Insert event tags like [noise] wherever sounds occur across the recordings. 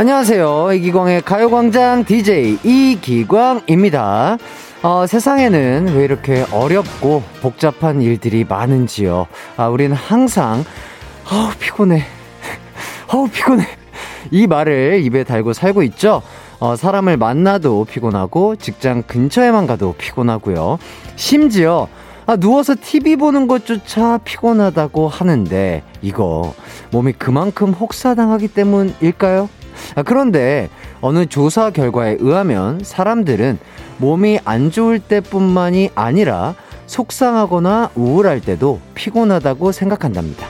안녕하세요. 이기광의 가요광장 DJ 이기광입니다. 어, 세상에는 왜 이렇게 어렵고 복잡한 일들이 많은지요. 아, 우리는 항상, 어우, 피곤해. [laughs] 어우, 피곤해. 이 말을 입에 달고 살고 있죠. 어, 사람을 만나도 피곤하고, 직장 근처에만 가도 피곤하고요. 심지어, 아, 누워서 TV 보는 것조차 피곤하다고 하는데, 이거, 몸이 그만큼 혹사당하기 때문일까요? 아, 그런데 어느 조사 결과에 의하면 사람들은 몸이 안 좋을 때뿐만이 아니라 속상하거나 우울할 때도 피곤하다고 생각한답니다.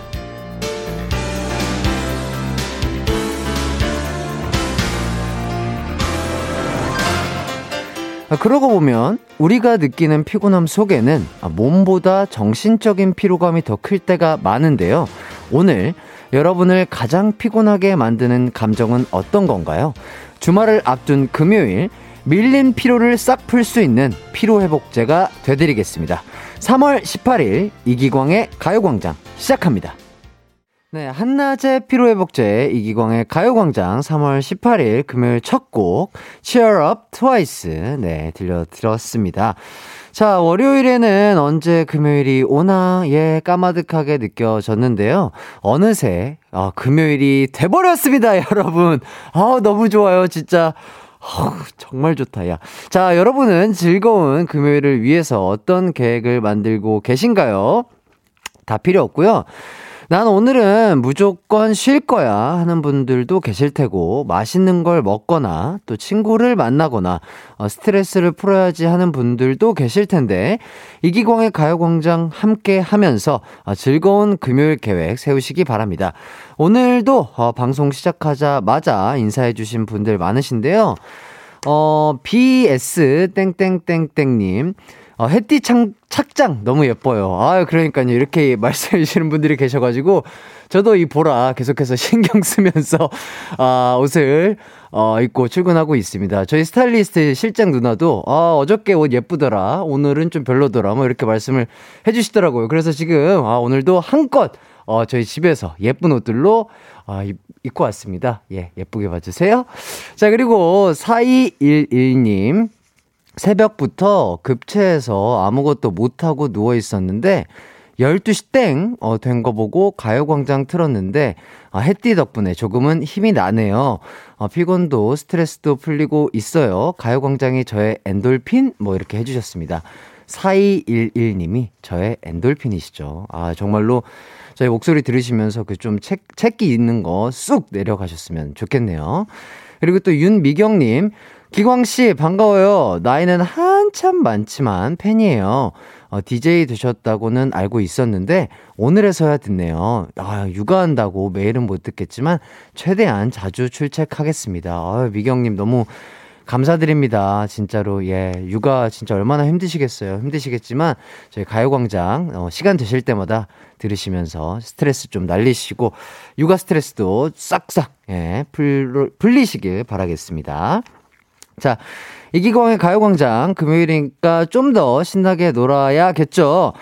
아, 그러고 보면 우리가 느끼는 피곤함 속에는 몸보다 정신적인 피로감이 더 클 때가 많은데요. 오늘 여러분을 가장 피곤하게 만드는 감정은 어떤 건가요? 주말을 앞둔 금요일 밀린 피로를 싹 풀 수 있는 피로회복제가 되드리겠습니다. 3월 18일 이기광의 가요광장 시작합니다. 네, 한낮의 피로회복제 이기광의 가요광장 3월 18일 금요일 첫 곡 Cheer Up Twice 네 들려드렸습니다. 자, 월요일에는 언제 금요일이 오나, 예, 까마득하게 느껴졌는데요. 어느새, 어, 금요일이 돼버렸습니다, [laughs] 여러분. 아, 너무 좋아요, 진짜. 어, 정말 좋다, 야. 자, 여러분은 즐거운 금요일을 위해서 어떤 계획을 만들고 계신가요? 다 필요 없고요. 난 오늘은 무조건 쉴 거야 하는 분들도 계실 테고, 맛있는 걸 먹거나, 또 친구를 만나거나, 어, 스트레스를 풀어야지 하는 분들도 계실 텐데, 이기광의 가요광장 함께 하면서 어, 즐거운 금요일 계획 세우시기 바랍니다. 오늘도 어, 방송 시작하자마자 인사해주신 분들 많으신데요. 어, BS 땡땡땡땡님. 어, 햇띠 창, 착장 너무 예뻐요. 아, 그러니까요. 이렇게 [laughs] 말씀해 주시는 분들이 계셔가지고, 저도 이 보라 계속해서 [laughs] 신경 쓰면서, 아, 옷을, 어, 입고 출근하고 있습니다. 저희 스타일리스트 실장 누나도, 아, 어저께 옷 예쁘더라. 오늘은 좀 별로더라. 뭐 이렇게 말씀을 해 주시더라고요. 그래서 지금, 아, 오늘도 한껏, 어, 저희 집에서 예쁜 옷들로, 아, 입고 왔습니다. 예, 예쁘게 봐주세요. 자, 그리고 4211님. 새벽부터 급체해서 아무것도 못하고 누워 있었는데 12시 땡, 어, 된 거 보고 가요광장 틀었는데, 아, 햇띠 덕분에 조금은 힘이 나네요. 어, 피곤도 스트레스도 풀리고 있어요. 가요광장이 저의 엔돌핀? 뭐 이렇게 해주셨습니다. 4211님이 저의 엔돌핀이시죠. 아, 정말로 저희 목소리 들으시면서 그 좀 책, 책기 있는 거 쑥 내려가셨으면 좋겠네요. 그리고 또 윤미경님, 기광씨, 반가워요. 나이는 한참 많지만 팬이에요. 어, DJ 되셨다고는 알고 있었는데, 오늘에서야 듣네요. 아, 육아한다고 매일은 못 듣겠지만, 최대한 자주 출첵하겠습니다. 아, 미경님 너무 감사드립니다. 진짜로, 예. 육아 진짜 얼마나 힘드시겠어요. 힘드시겠지만, 저희 가요광장, 어, 시간 되실 때마다 들으시면서 스트레스 좀 날리시고, 육아 스트레스도 싹싹, 예, 풀, 풀리시길 바라겠습니다. 자, 이기광의 가요광장 금요일이니까 좀 더 신나게 놀아야겠죠.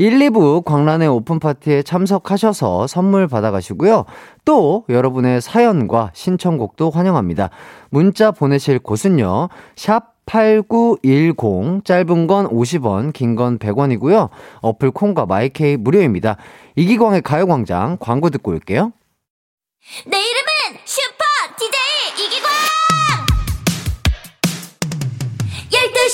1, 2부 광란의 오픈파티에 참석하셔서 선물 받아가시고요. 또 여러분의 사연과 신청곡도 환영합니다. 문자 보내실 곳은요. 샵 8910, 짧은 건 50원, 긴 건 100원이고요. 어플 콩과 마이케이 무료입니다. 이기광의 가요광장 광고 듣고 올게요. 내 이름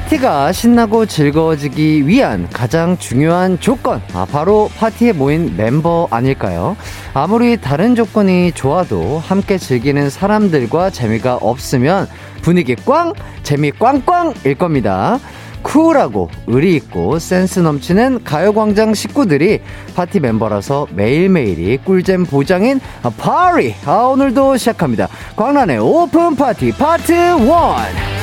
파티가 신나고 즐거워지기 위한 가장 중요한 조건, 아, 바로 파티에 모인 멤버 아닐까요? 아무리 다른 조건이 좋아도 함께 즐기는 사람들과 재미가 없으면 분위기 꽝, 재미 꽝꽝일 겁니다. 쿨하고 의리 있고 센스 넘치는 가요광장 식구들이 파티 멤버라서 매일매일이 꿀잼 보장인 파티! 아, 오늘도 시작합니다. 광란의 오픈 파티 파트 1!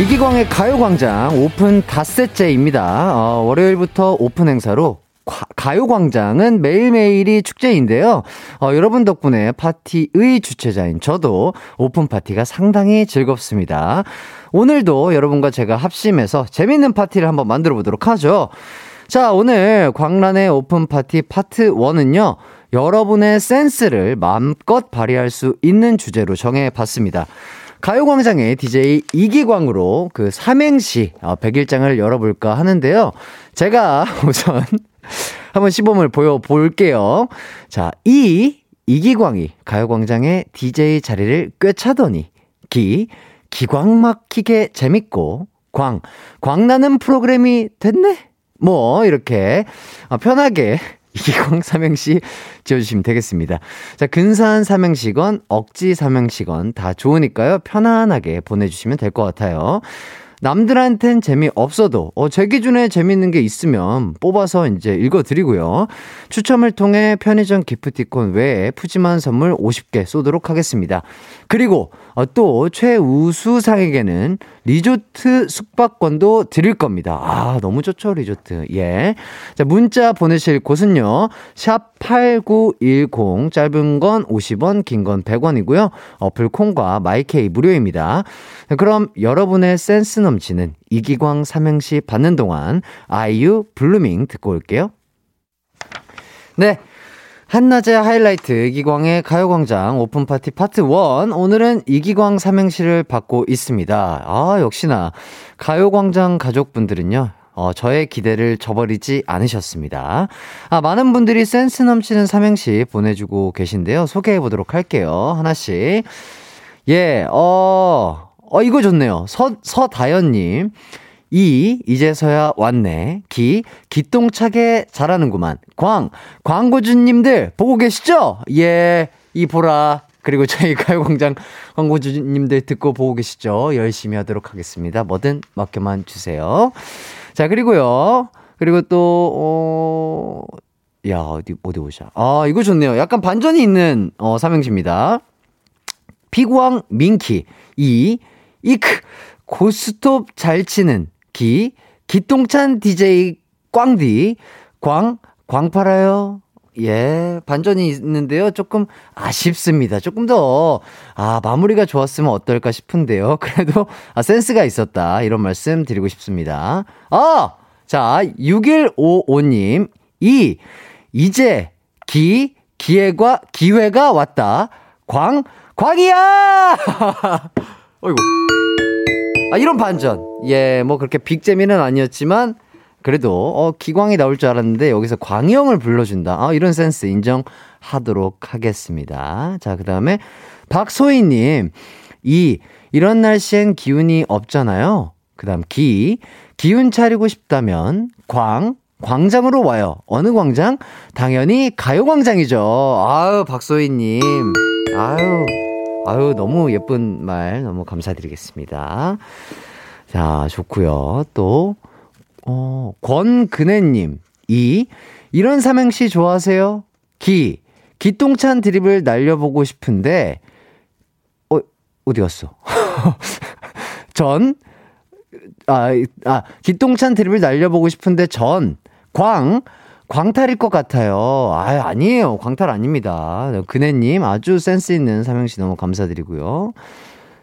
이기광의 가요광장 오픈 닷새째입니다. 어, 월요일부터 오픈 행사로 가요광장은 매일매일이 축제인데요. 어, 여러분 덕분에 파티의 주최자인 저도 오픈 파티가 상당히 즐겁습니다. 오늘도 여러분과 제가 합심해서 재밌는 파티를 한번 만들어 보도록 하죠. 자, 오늘 광란의 오픈 파티 파트 1은요. 여러분의 센스를 마음껏 발휘할 수 있는 주제로 정해 봤습니다. 가요광장의 DJ 이기광으로 그 삼행시 어, 100일장을 열어볼까 하는데요. 제가 [laughs] 우선 한번 시범을 보여볼게요. 자, 이, 이기광이 가요광장의 DJ 자리를 꿰차더니, 기, 기광 막히게 재밌고, 광, 광나는 프로그램이 됐네? 뭐, 이렇게 어, 편하게 이기광 [laughs] 삼행시 지어주시면 되겠습니다. 자, 근사한 삼행시건, 억지 삼행시건 다 좋으니까요. 편안하게 보내주시면 될 것 같아요. 남들한텐 재미없어도 어, 제 기준에 재밌는 게 있으면 뽑아서 이제 읽어드리고요. 추첨을 통해 편의점 기프티콘 외에 푸짐한 선물 50개 쏘도록 하겠습니다. 그리고 어, 또 최우수상에게는 리조트 숙박권도 드릴 겁니다. 아, 너무 좋죠, 리조트. 예. 자, 문자 보내실 곳은요. 샵 8910, 짧은 건 50원, 긴 건 100원이고요. 어플 콩과 마이케이 무료입니다. 그럼 여러분의 센스 넘치는 이기광 삼행시 받는 동안 아이유 Blueming 듣고 올게요. 네. 한낮의 하이라이트 이기광의 가요광장 오픈파티 파트 1 오늘은 이기광 삼행시를 받고 있습니다. 아 역시나 가요광장 가족분들은요 어, 저의 기대를 저버리지 않으셨습니다. 아, 많은 분들이 센스 넘치는 삼행시 보내주고 계신데요. 소개해 보도록 할게요. 하나씩. 예, 어, 어, 이거 좋네요. 서, 서다연님. 이, 이제서야 왔네. 기, 기똥차게 잘하는구만. 광, 광고주님들 보고 계시죠? 예, 이 보라. 그리고 저희 [laughs] 가요광장 광고주님들 듣고 보고 계시죠? 열심히 하도록 하겠습니다. 뭐든 맡겨만 주세요. 자, 그리고요. 그리고 또, 어, 야, 어디, 어디 보자. 아, 이거 좋네요. 약간 반전이 있는, 어, 삼행시입니다. 피구왕 민키. 이, 이크. 고스톱 잘 치는 기, 기똥찬 DJ 꽝디, 광, 광 팔아요. 예, 반전이 있는데요. 조금 아쉽습니다. 조금 더, 아, 마무리가 좋았으면 어떨까 싶은데요. [laughs] 그래도, 아, 센스가 있었다. 이런 말씀 드리고 싶습니다. 아! 자, 6155님. 이, 이제, 기, 기회가, 기회가 왔다. 광, 광이야! [laughs] 어이구. 아, 이런 반전. 예, 뭐 그렇게 빅재미는 아니었지만, 그래도, 어, 기광이 나올 줄 알았는데, 여기서 광형을 불러준다. 아, 이런 센스 인정하도록 하겠습니다. 자, 그 다음에, 박소희님. 이, 이런 날씨엔 기운이 없잖아요. 그 다음, 기, 기운 차리고 싶다면, 광, 광장으로 와요. 어느 광장? 당연히 가요광장이죠. 아유, 박소희님. 아유. 아유, 너무 예쁜 말 너무 감사드리겠습니다. 자, 좋고요 또, 어, 권근혜 님. 이, 이런 삼행시 좋아하세요? 기, 기똥찬 드립을 날려보고 싶은데, 어, 어디 갔어? [laughs] 전, 아, 아, 기똥찬 드립을 날려보고 싶은데 전, 광, 광탈일 것 같아요. 아, 아니에요. 광탈 아닙니다. 그네님 아주 센스 있는 삼행시 너무 감사드리고요.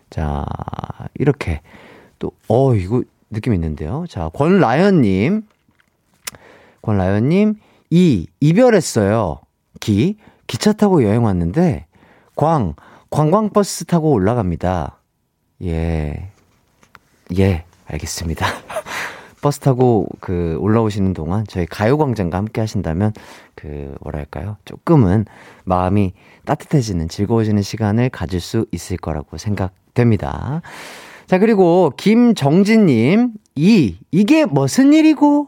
자, 이렇게 또, 어, 이거 느낌 있는데요. 자, 권라연님. 권라연님, 이, 이별했어요. 기, 기차 타고 여행 왔는데, 광, 관광버스 타고 올라갑니다. 예. 예, 알겠습니다. [laughs] 버스 타고 그 올라오시는 동안 저희 가요광장과 함께 하신다면 그 뭐랄까요 조금은 마음이 따뜻해지는 즐거워지는 시간을 가질 수 있을 거라고 생각됩니다. 자 그리고 김정진님 이 이게 무슨 일이고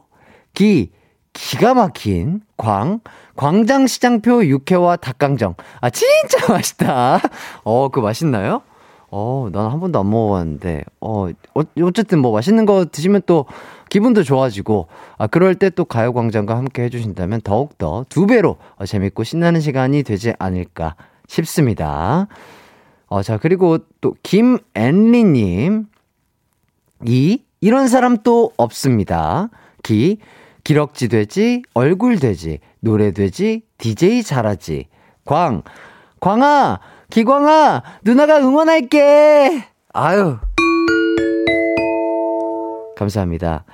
기 기가 막힌 광, 광장시장표 육회와 닭강정. 아, 진짜 [laughs] 맛있다. 어, 그거 맛있나요? 어, 난 한 번도 안 먹어봤는데, 어, 어, 어쨌든 뭐 맛있는 거 드시면 또 기분도 좋아지고, 아, 그럴 때 또 가요광장과 함께 해주신다면 더욱더 두 배로 어, 재밌고 신나는 시간이 되지 않을까 싶습니다. 어, 자, 그리고 또 김앤리님, 이, 이런 사람 또 없습니다. 기, 기럭지 되지, 얼굴 되지, 노래 되지, DJ 잘하지. 광, 광아, 기광아, 누나가 응원할게. 아유. 감사합니다.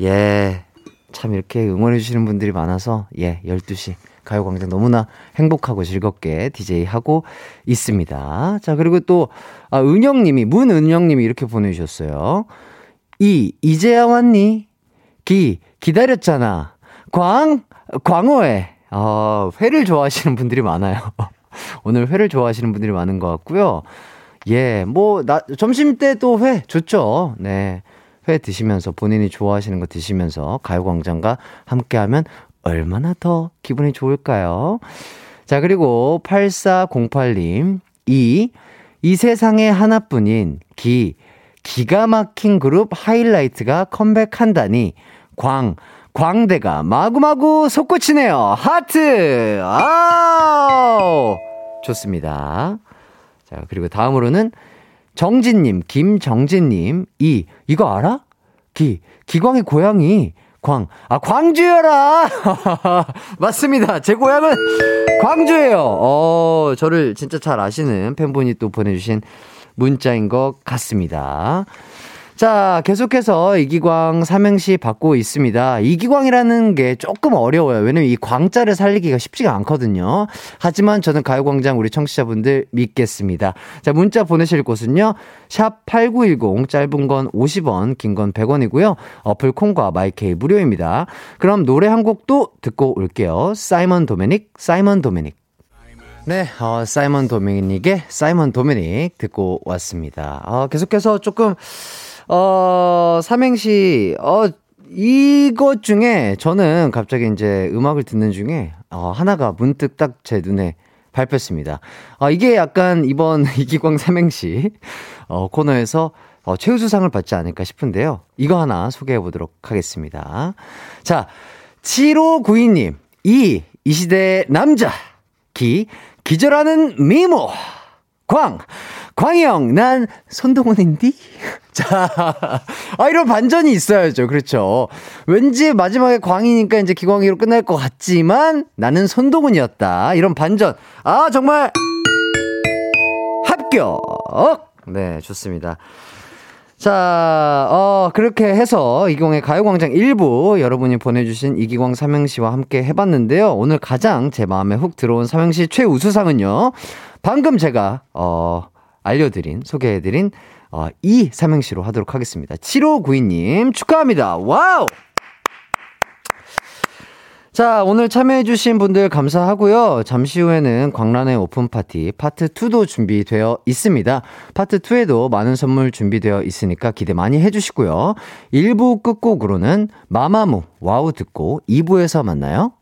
예. 참 이렇게 응원해주시는 분들이 많아서, 예, 12시 가요광장 너무나 행복하고 즐겁게 DJ 하고 있습니다. 자, 그리고 또, 아, 은영님이, 문은영님이 이렇게 보내주셨어요. 이, 이제야 왔니? 기, 기다렸잖아. 광, 광어회. 어, 회를 좋아하시는 분들이 많아요. [laughs] [laughs] 오늘 회를 좋아하시는 분들이 많은 것 같고요. 예, 뭐, 나, 점심 때 또 회 좋죠. 네. 회 드시면서 본인이 좋아하시는 거 드시면서 가요광장과 함께하면 얼마나 더 기분이 좋을까요? 자, 그리고 8408님, 이, 이 세상에 하나뿐인 기, 기가 막힌 그룹 하이라이트가 컴백한다니, 광, 광대가 마구마구 솟구치네요. 하트! 아우! 좋습니다. 자, 그리고 다음으로는 정진님, 김정진님, 이, 이거 알아? 기, 기광의 고향이 광, 아, 광주여라! [laughs] 맞습니다. 제 고향은 광주예요. 어, 저를 진짜 잘 아시는 팬분이 또 보내주신 문자인 것 같습니다. 자, 계속해서 이기광 삼행시 받고 있습니다. 이기광이라는 게 조금 어려워요. 왜냐면 이 광자를 살리기가 쉽지가 않거든요. 하지만 저는 가요광장 우리 청취자분들 믿겠습니다. 자, 문자 보내실 곳은요. 샵 8910, 짧은 건 50원, 긴 건 100원이고요. 어플 콩과 마이케이 무료입니다. 그럼 노래 한 곡도 듣고 올게요. 사이먼 도미닉, 사이먼 도미닉. 네, 어, 사이먼 도미닉의 사이먼 도미닉 듣고 왔습니다. 어, 계속해서 조금 어, 삼행시, 어, 이것 중에 저는 갑자기 이제 음악을 듣는 중에 어, 하나가 문득 딱 제 눈에 밟혔습니다. 어, 이게 약간 이번 [laughs] 이기광 삼행시 어, 코너에서 어, 최우수상을 받지 않을까 싶은데요. 이거 하나 소개해 보도록 하겠습니다. 자, 7592님, 이, 이 시대의 남자, 기, 기절하는 미모, 광, 광영, 난 손동훈인디? [laughs] 자, 아, 이런 반전이 있어야죠. 그렇죠. 왠지 마지막에 광이니까 이제 기광이로 끝날 것 같지만 나는 손동훈이었다. 이런 반전. 아, 정말 합격! 네, 좋습니다. 자, 어, 그렇게 해서 이기광의 가요광장 1부 여러분이 보내주신 이기광 삼행시와 함께 해봤는데요. 오늘 가장 제 마음에 훅 들어온 삼행시 최우수상은요. 방금 제가, 어, 알려드린, 소개해드린 어, 이 삼행시로 하도록 하겠습니다. 7592님 축하합니다. Wow! 자, 오늘 참여해주신 분들 감사하고요. 잠시 후에는 광란의 오픈파티 파트 2도 준비되어 있습니다. 파트 2에도 많은 선물 준비되어 있으니까 기대 많이 해주시고요. 1부 끝곡으로는 마마무 Wow 듣고 2부에서 만나요.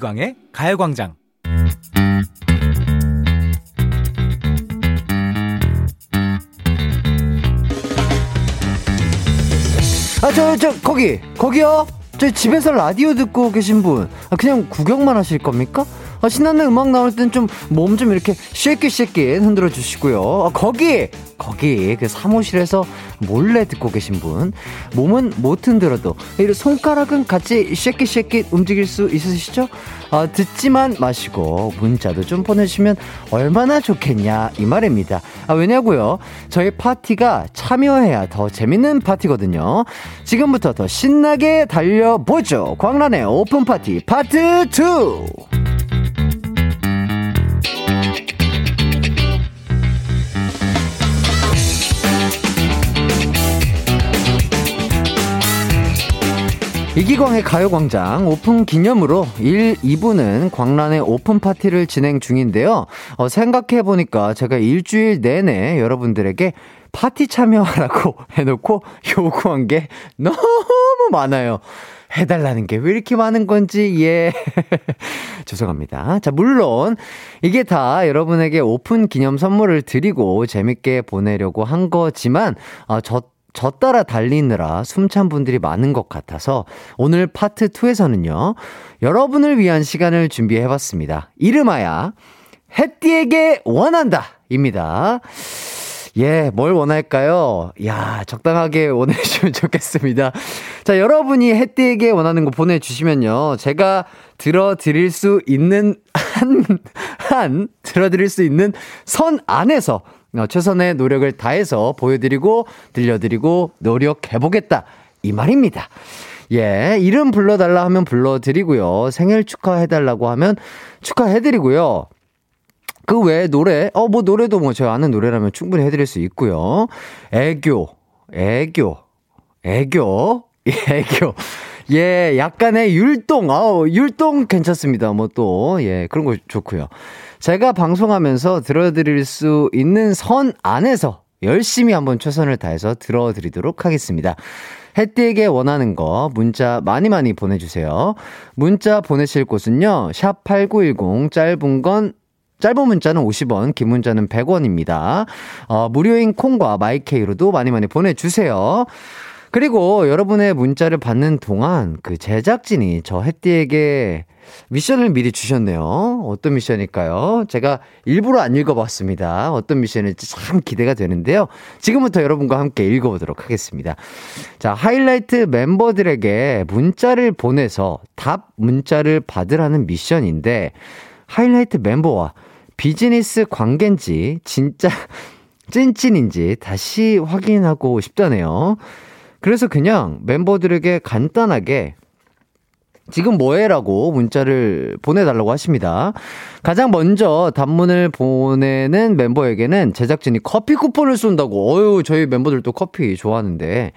이기광의 가요광장. 아, 저, 저, 거기, 거기요? 저 집에서 라디오 듣고 계신 분, 아, 그냥 구경만 하실 겁니까? 아, 신나는 음악 나올 땐 좀 몸좀 이렇게 쉐끼 쉐끼 흔들어 주시고요. 아, 거기 거기 그 사무실에서 몰래 듣고 계신 분 몸은 못 흔들어도 이 손가락은 같이 쉐끼 쉐끼 움직일 수 있으시죠? 아, 듣지만 마시고 문자도 좀 보내주시면 얼마나 좋겠냐 이 말입니다. 아, 왜냐고요? 저희 파티가 참여해야 더 재밌는 파티거든요. 지금부터 더 신나게 달려보죠. 광란의 오픈 파티 파트 2. 이기광의 가요광장 오픈 기념으로 1, 2부는 광란의 오픈 파티를 진행 중인데요. 어, 생각해보니까 제가 일주일 내내 여러분들에게 파티 참여하라고 [laughs] 해놓고 요구한 게 너무 많아요. 해달라는 게 왜 이렇게 많은 건지, 예. [laughs] 죄송합니다. 자, 물론, 이게 다 여러분에게 오픈 기념 선물을 드리고 재밌게 보내려고 한 거지만, 아, 저 저 따라 달리느라 숨찬 분들이 많은 것 같아서 오늘 파트 2에서는요, 여러분을 위한 시간을 준비해 봤습니다. 이름하야, 해띠에게 원한다! 입니다. 예, 뭘 원할까요? 야, 적당하게 원해주시면 [laughs] 좋겠습니다. 자, 여러분이 해띠에게 원하는 거 보내주시면요. 제가 들어드릴 수 있는, 한, 한, 들어드릴 수 있는 선 안에서 어, 최선의 노력을 다해서 보여드리고 들려드리고 노력해보겠다. 이 말입니다. 예, 이름 불러달라 하면 불러드리고요. 생일 축하해달라고 하면 축하해드리고요. 그 외에 노래, 어, 뭐 노래도 뭐 제가 아는 노래라면 충분히 해드릴 수 있고요. 애교, 애교, 애교, [laughs] 애교. 예, 약간의 율동, 아우, 율동 괜찮습니다. 뭐 또, 예, 그런 거 좋고요. 제가 방송하면서 들어드릴 수 있는 선 안에서 열심히 한번 최선을 다해서 들어드리도록 하겠습니다. 혜띠에게 원하는 거 문자 많이 많이 보내주세요. 문자 보내실 곳은요. 샵8910 짧은 건 짧은 문자는 50원, 긴 문자는 100원입니다. 어, 무료인 콩과 마이케이로도 많이 많이 보내주세요. 그리고 여러분의 문자를 받는 동안 그 제작진이 저 혜띠에게 미션을 미리 주셨네요. 어떤 미션일까요? 제가 일부러 안 읽어봤습니다. 어떤 미션일지 참 기대가 되는데요. 지금부터 여러분과 함께 읽어보도록 하겠습니다. 자, 하이라이트 멤버들에게 문자를 보내서 답 문자를 받으라는 미션인데, 하이라이트 멤버와 비즈니스 관계인지, 진짜 [laughs] 찐찐인지 다시 확인하고 싶다네요. 그래서 그냥 멤버들에게 간단하게 지금 뭐해라고 문자를 보내달라고 하십니다. 가장 먼저 단문을 보내는 멤버에게는 제작진이 커피 쿠폰을 쏜다고. 어유 저희 멤버들도 커피 좋아하는데.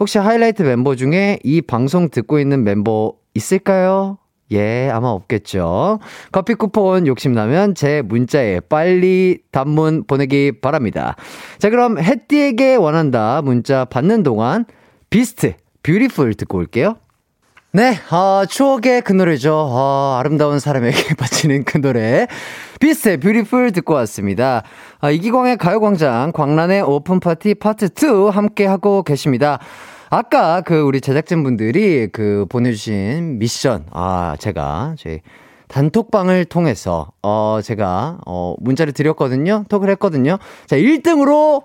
혹시 하이라이트 멤버 중에 이 방송 듣고 있는 멤버 있을까요? 예, 아마 없겠죠. 커피 쿠폰 욕심나면 제 문자에 빨리 단문 보내기 바랍니다. 자, 그럼 해띠에게 원한다 문자 받는 동안 비스트, Beautiful 듣고 올게요. 네, 어, 추억의 그 노래죠. 어, 아름다운 사람에게 [laughs] 바치는 그 노래. 비스트의 Beautiful 듣고 왔습니다. 어, 이기광의 가요광장 광란의 오픈파티 파트 2 함께 하고 계십니다. 아까 그 우리 제작진분들이 그 보내주신 미션, 아, 제가 저희 단톡방을 통해서, 어, 제가, 어, 문자를 드렸거든요. 톡을 했거든요. 자, 1등으로,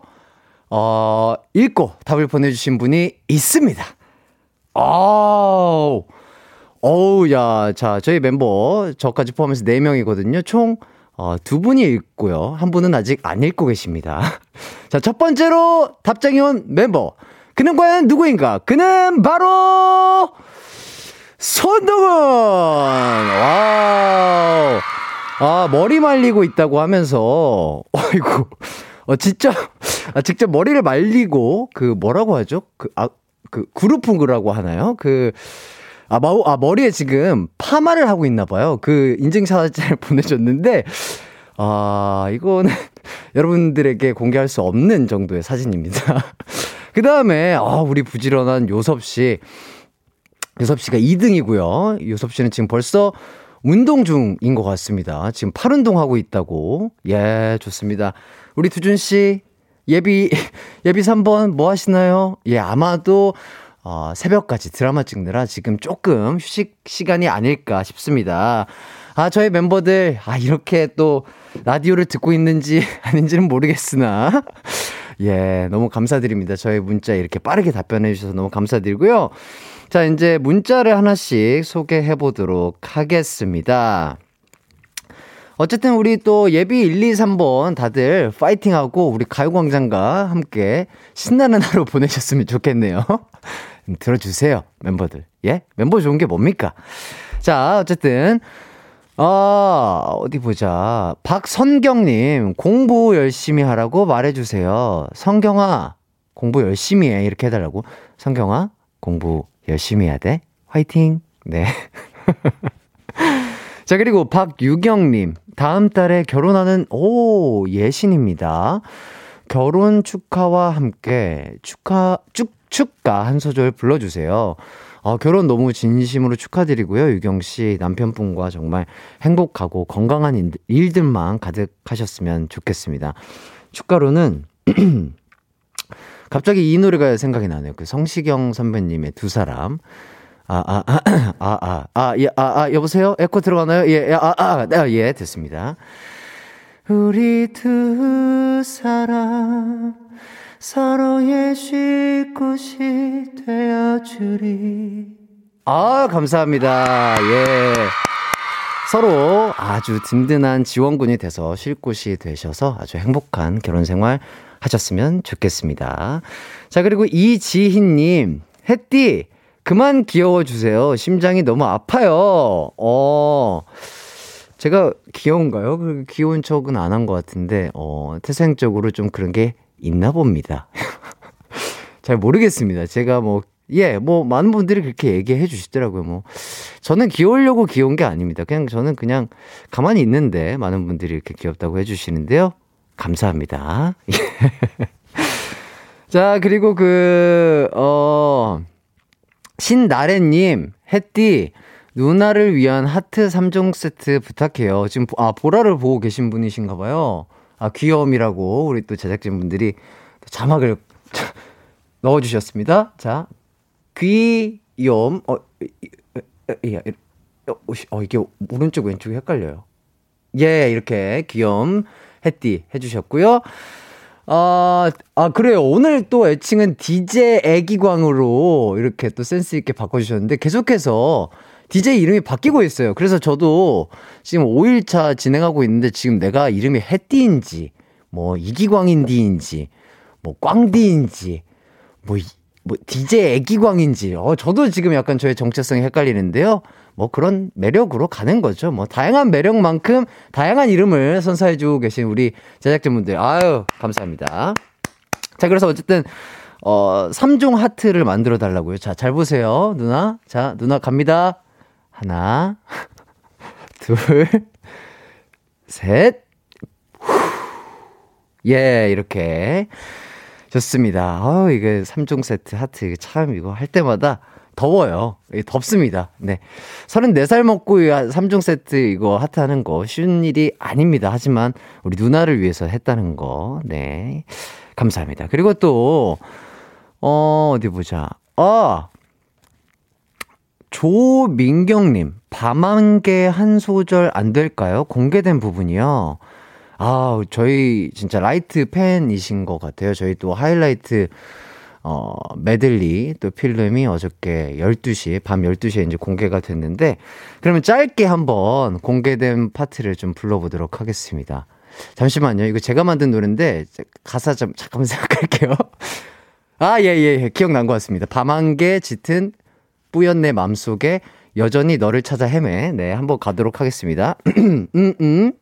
어, 읽고 답을 보내주신 분이 있습니다. 아우, 어우, 야, 자, 저희 멤버, 저까지 포함해서 4명이거든요. 총, 어, 두 분이 읽고요. 한 분은 아직 안 읽고 계십니다. [laughs] 자, 첫 번째로 답장이 온 멤버. 그는 과연 누구인가? 그는 바로, 손동훈! Wow. 아, 머리 말리고 있다고 하면서, [laughs] 어이구, 어, 진짜, 아, 직접 머리를 말리고, 그, 뭐라고 하죠? 그, 아, 그 그루프라고 하나요? 그 아, 마, 아, 머리에 지금 파마를 하고 있나 봐요. 그 인증사진을 [laughs] 보내줬는데, 아, 이거는 [laughs] 여러분들에게 공개할 수 없는 정도의 사진입니다. [laughs] 그 다음에, 아, 우리 부지런한 요섭씨. 요섭씨가 2등이고요. 요섭씨는 지금 벌써 운동 중인 것 같습니다. 지금 팔 운동하고 있다고. 예, 좋습니다. 우리 두준씨, 예비, [laughs] 예비 3번 뭐 하시나요? 예, 아마도, 어, 새벽까지 드라마 찍느라 지금 조금 휴식 시간이 아닐까 싶습니다. 아, 저희 멤버들, 아, 이렇게 또 라디오를 듣고 있는지 [laughs] 아닌지는 모르겠으나, [laughs] 예, 너무 감사드립니다. 저희 문자 이렇게 빠르게 답변해 주셔서 너무 감사드리고요. 자, 이제 문자를 하나씩 소개해 보도록 하겠습니다. 어쨌든 우리 또 예비 1, 2, 3번 다들 파이팅하고 우리 가요광장과 함께 신나는 하루 [laughs] 보내셨으면 좋겠네요. [laughs] 들어주세요, 멤버들. 예? 멤버 좋은 게 뭡니까? 자, 어쨌든, 어, 어디 보자. 박선경님, 공부 열심히 하라고 말해주세요. 성경아, 공부 열심히 해. 이렇게 해달라고. 성경아, 공부 열심히 해야 돼. 화이팅! 네. [laughs] 자, 그리고 박유경님. 다음 달에 결혼하는, 오, 예신입니다. 결혼 축하와 함께 축하, 쭉, 축가 한 소절 불러주세요. 어, 결혼 너무 진심으로 축하드리고요. 유경 씨 남편분과 정말 행복하고 건강한 일 들만 가득하셨으면 좋겠습니다. 축가로는 [clears throat] 갑자기 이 노래가 생각이 나네요. 그 성시경 선배님의 두 사람. 아, 아, 아, 아, 아, 아, 예, 아, 아, 여보세요? 에코 들어가나요? 예, 아, 아, 아, 예, 됐습니다. 우리 두 사람 서로의 쉴 곳이 되어주리. 아, 감사합니다. 예. 서로 아주 든든한 지원군이 돼서 쉴 곳이 되셔서 아주 행복한 결혼 생활 하셨으면 좋겠습니다. 자, 그리고 이지희님, 햇띠, 그만 귀여워주세요. 심장이 너무 아파요. 어, 제가 귀여운가요? 그 귀여운 척은 안 한 것 같은데, 어, 태생적으로 좀 그런 게 있나 봅니다. [laughs] 잘 모르겠습니다. 제가 뭐, 예, 뭐, 많은 분들이 그렇게 얘기해 주시더라고요. 뭐, 저는 귀여우려고 귀여운 게 아닙니다. 그냥 저는 그냥 가만히 있는데 많은 분들이 이렇게 귀엽다고 해 주시는데요. 감사합니다. [laughs] 자, 그리고 그, 어, 신나래님, 햇띠, 누나를 위한 하트 3종 세트 부탁해요. 지금, 아, 보라를 보고 계신 분이신가 봐요. 아, 귀여움이라고 우리 또 제작진분들이 자막을 넣어주셨습니다. 자, 귀염, 어, 예, 어, 어, 이게 오른쪽 왼쪽이 헷갈려요. 예, 이렇게 귀염, 해띠 해주셨고요. 아, 아, 그래요. 오늘 또 애칭은 DJ 애기광으로 이렇게 또 센스있게 바꿔주셨는데 계속해서 DJ 이름이 바뀌고 있어요. 그래서 저도 지금 5일차 진행하고 있는데 지금 내가 이름이 해띠인지, 뭐 이기광인디인지, 뭐 꽝디인지, 뭐, 뭐 DJ 애기광인지, 어, 저도 지금 약간 저의 정체성이 헷갈리는데요. 뭐 그런 매력으로 가는 거죠. 뭐 다양한 매력만큼 다양한 이름을 선사해 주고 계신 우리 제작진분들. 아유, 감사합니다. 자, 그래서 어쨌든, 어, 3종 하트를 만들어 달라고요. 자, 잘 보세요. 누나. 자, 누나 갑니다. 하나, [laughs] 둘, 셋. 예, 이렇게. 좋습니다. 어, 이게 3종 세트 하트, 참 이거 할 때마다 더워요. 덥습니다. 네. 34살 먹고 3종 세트 이거 하트 하는 거 쉬운 일이 아닙니다. 하지만 우리 누나를 위해서 했다는 거. 네. 감사합니다. 그리고 또, 어, 어디 보자. 아! 조민경님, 밤 안개 한 소절 안 될까요? 공개된 부분이요. 아, 저희 진짜 라이트 팬이신 것 같아요. 저희 또 하이라이트 어, 메들리 또 필름이 어저께 12시, 밤 12시에 이제 공개가 됐는데, 그러면 짧게 한번 공개된 파트를 좀 불러보도록 하겠습니다. 잠시만요. 이거 제가 만든 노래인데, 가사 좀 잠깐만 [laughs] 생각할게요. 아, 예, 예, 예. 기억난 것 같습니다. 밤 한 개 짙은 뿌연 내 맘속에 여전히 너를 찾아 헤매. 네, 한번 가도록 하겠습니다. [clears throat] 음, 음.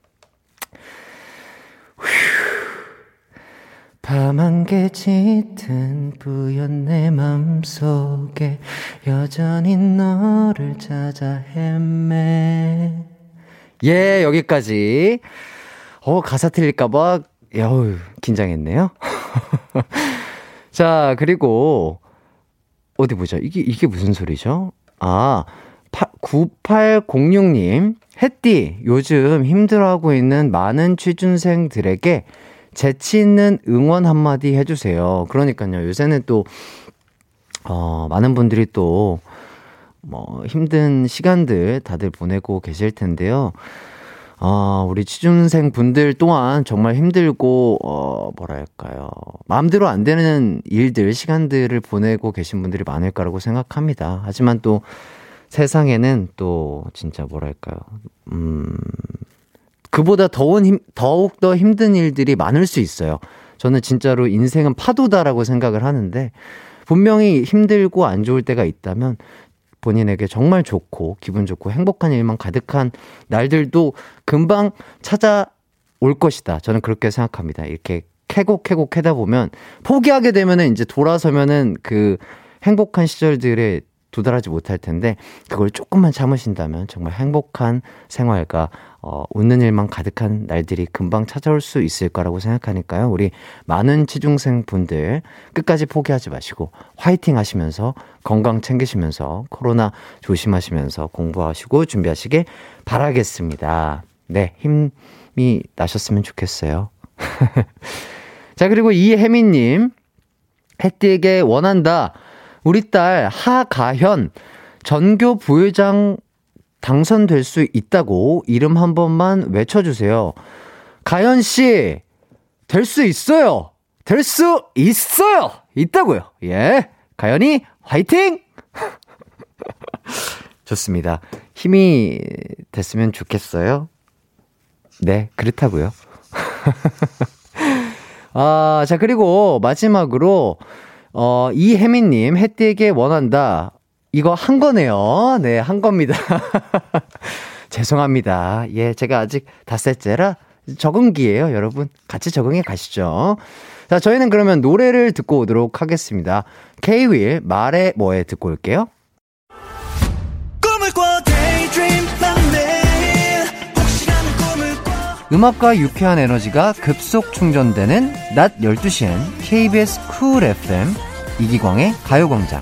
밤 한 개 짙은 뿌연 내 맘속에 여전히 너를 찾아 헤매. 예 여기까지. 어 가사 틀릴까봐 야우 긴장했네요. [laughs] 자 그리고 어디 보자. 이게 이게 무슨 소리죠? 아 9806님. 햇띠 요즘 힘들어하고 있는 많은 취준생들에게 재치 있는 응원 한마디 해주세요. 그러니까요. 요새는 또, 어, 많은 분들이 또, 뭐, 힘든 시간들 다들 보내고 계실 텐데요. 어, 우리 취준생 분들 또한 정말 힘들고, 어, 뭐랄까요. 마음대로 안 되는 일들, 시간들을 보내고 계신 분들이 많을 거라고 생각합니다. 하지만 또 세상에는 또 진짜 뭐랄까요. 음, 그보다 더운 힘, 더욱 더 힘든 일들이 많을 수 있어요. 저는 진짜로 인생은 파도다라고 생각을 하는데, 분명히 힘들고 안 좋을 때가 있다면, 본인에게 정말 좋고, 기분 좋고, 행복한 일만 가득한 날들도 금방 찾아올 것이다. 저는 그렇게 생각합니다. 이렇게 캐고 캐다 보면, 포기하게 되면은 이제 돌아서면은 그 행복한 시절들에 도달하지 못할 텐데 그걸 조금만 참으신다면 정말 행복한 생활과 어, 웃는 일만 가득한 날들이 금방 찾아올 수 있을 거라고 생각하니까요. 우리 많은 취중생 분들 끝까지 포기하지 마시고 화이팅 하시면서 건강 챙기시면서 코로나 조심하시면서 공부하시고 준비하시길 바라겠습니다. 네, 힘이 나셨으면 좋겠어요. [laughs] 자, 그리고 이혜민님, 혜띠에게 원한다. 우리 딸 하가현, 전교 부회장 당선될 수 있다고 이름 한 번만 외쳐주세요. 가연 씨, 될 수 있어요! 될 수 있어요! 있다고요. 예. 가연이 화이팅! [laughs] 좋습니다. 힘이 됐으면 좋겠어요. 네, 그렇다고요. [laughs] 아, 자, 그리고 마지막으로, 어, 이혜민님, 혜띠에게 원한다. 이거 한 거네요. 네, 한 겁니다. [laughs] 죄송합니다. 예, 제가 아직 닷새째라 적응기예요, 여러분. 같이 적응해 가시죠. 자, 저희는 그러면 노래를 듣고 오도록 하겠습니다. K-윌 말해 뭐해 듣고 올게요. 음악과 유쾌한 에너지가 급속 충전되는 낮 12시엔 KBS 쿨 FM 이기광의 가요광장.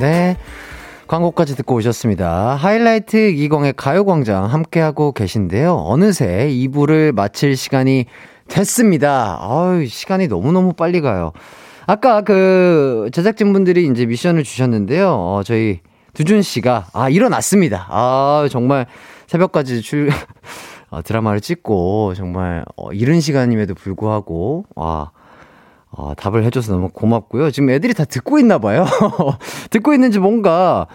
네. 광고까지 듣고 오셨습니다. 하이라이트 이광의 가요광장 함께하고 계신데요. 어느새 2부를 마칠 시간이 됐습니다. 아유, 시간이 너무너무 빨리 가요. 아까 그 제작진분들이 이제 미션을 주셨는데요. 어, 저희 두준 씨가, 아, 일어났습니다. 아, 정말 새벽까지 출, [laughs] 어, 드라마를 찍고, 정말, 어, 이른 시간임에도 불구하고, 와, 어, 답을 해줘서 너무 고맙고요. 지금 애들이 다 듣고 있나 봐요. [laughs] 듣고 있는지 뭔가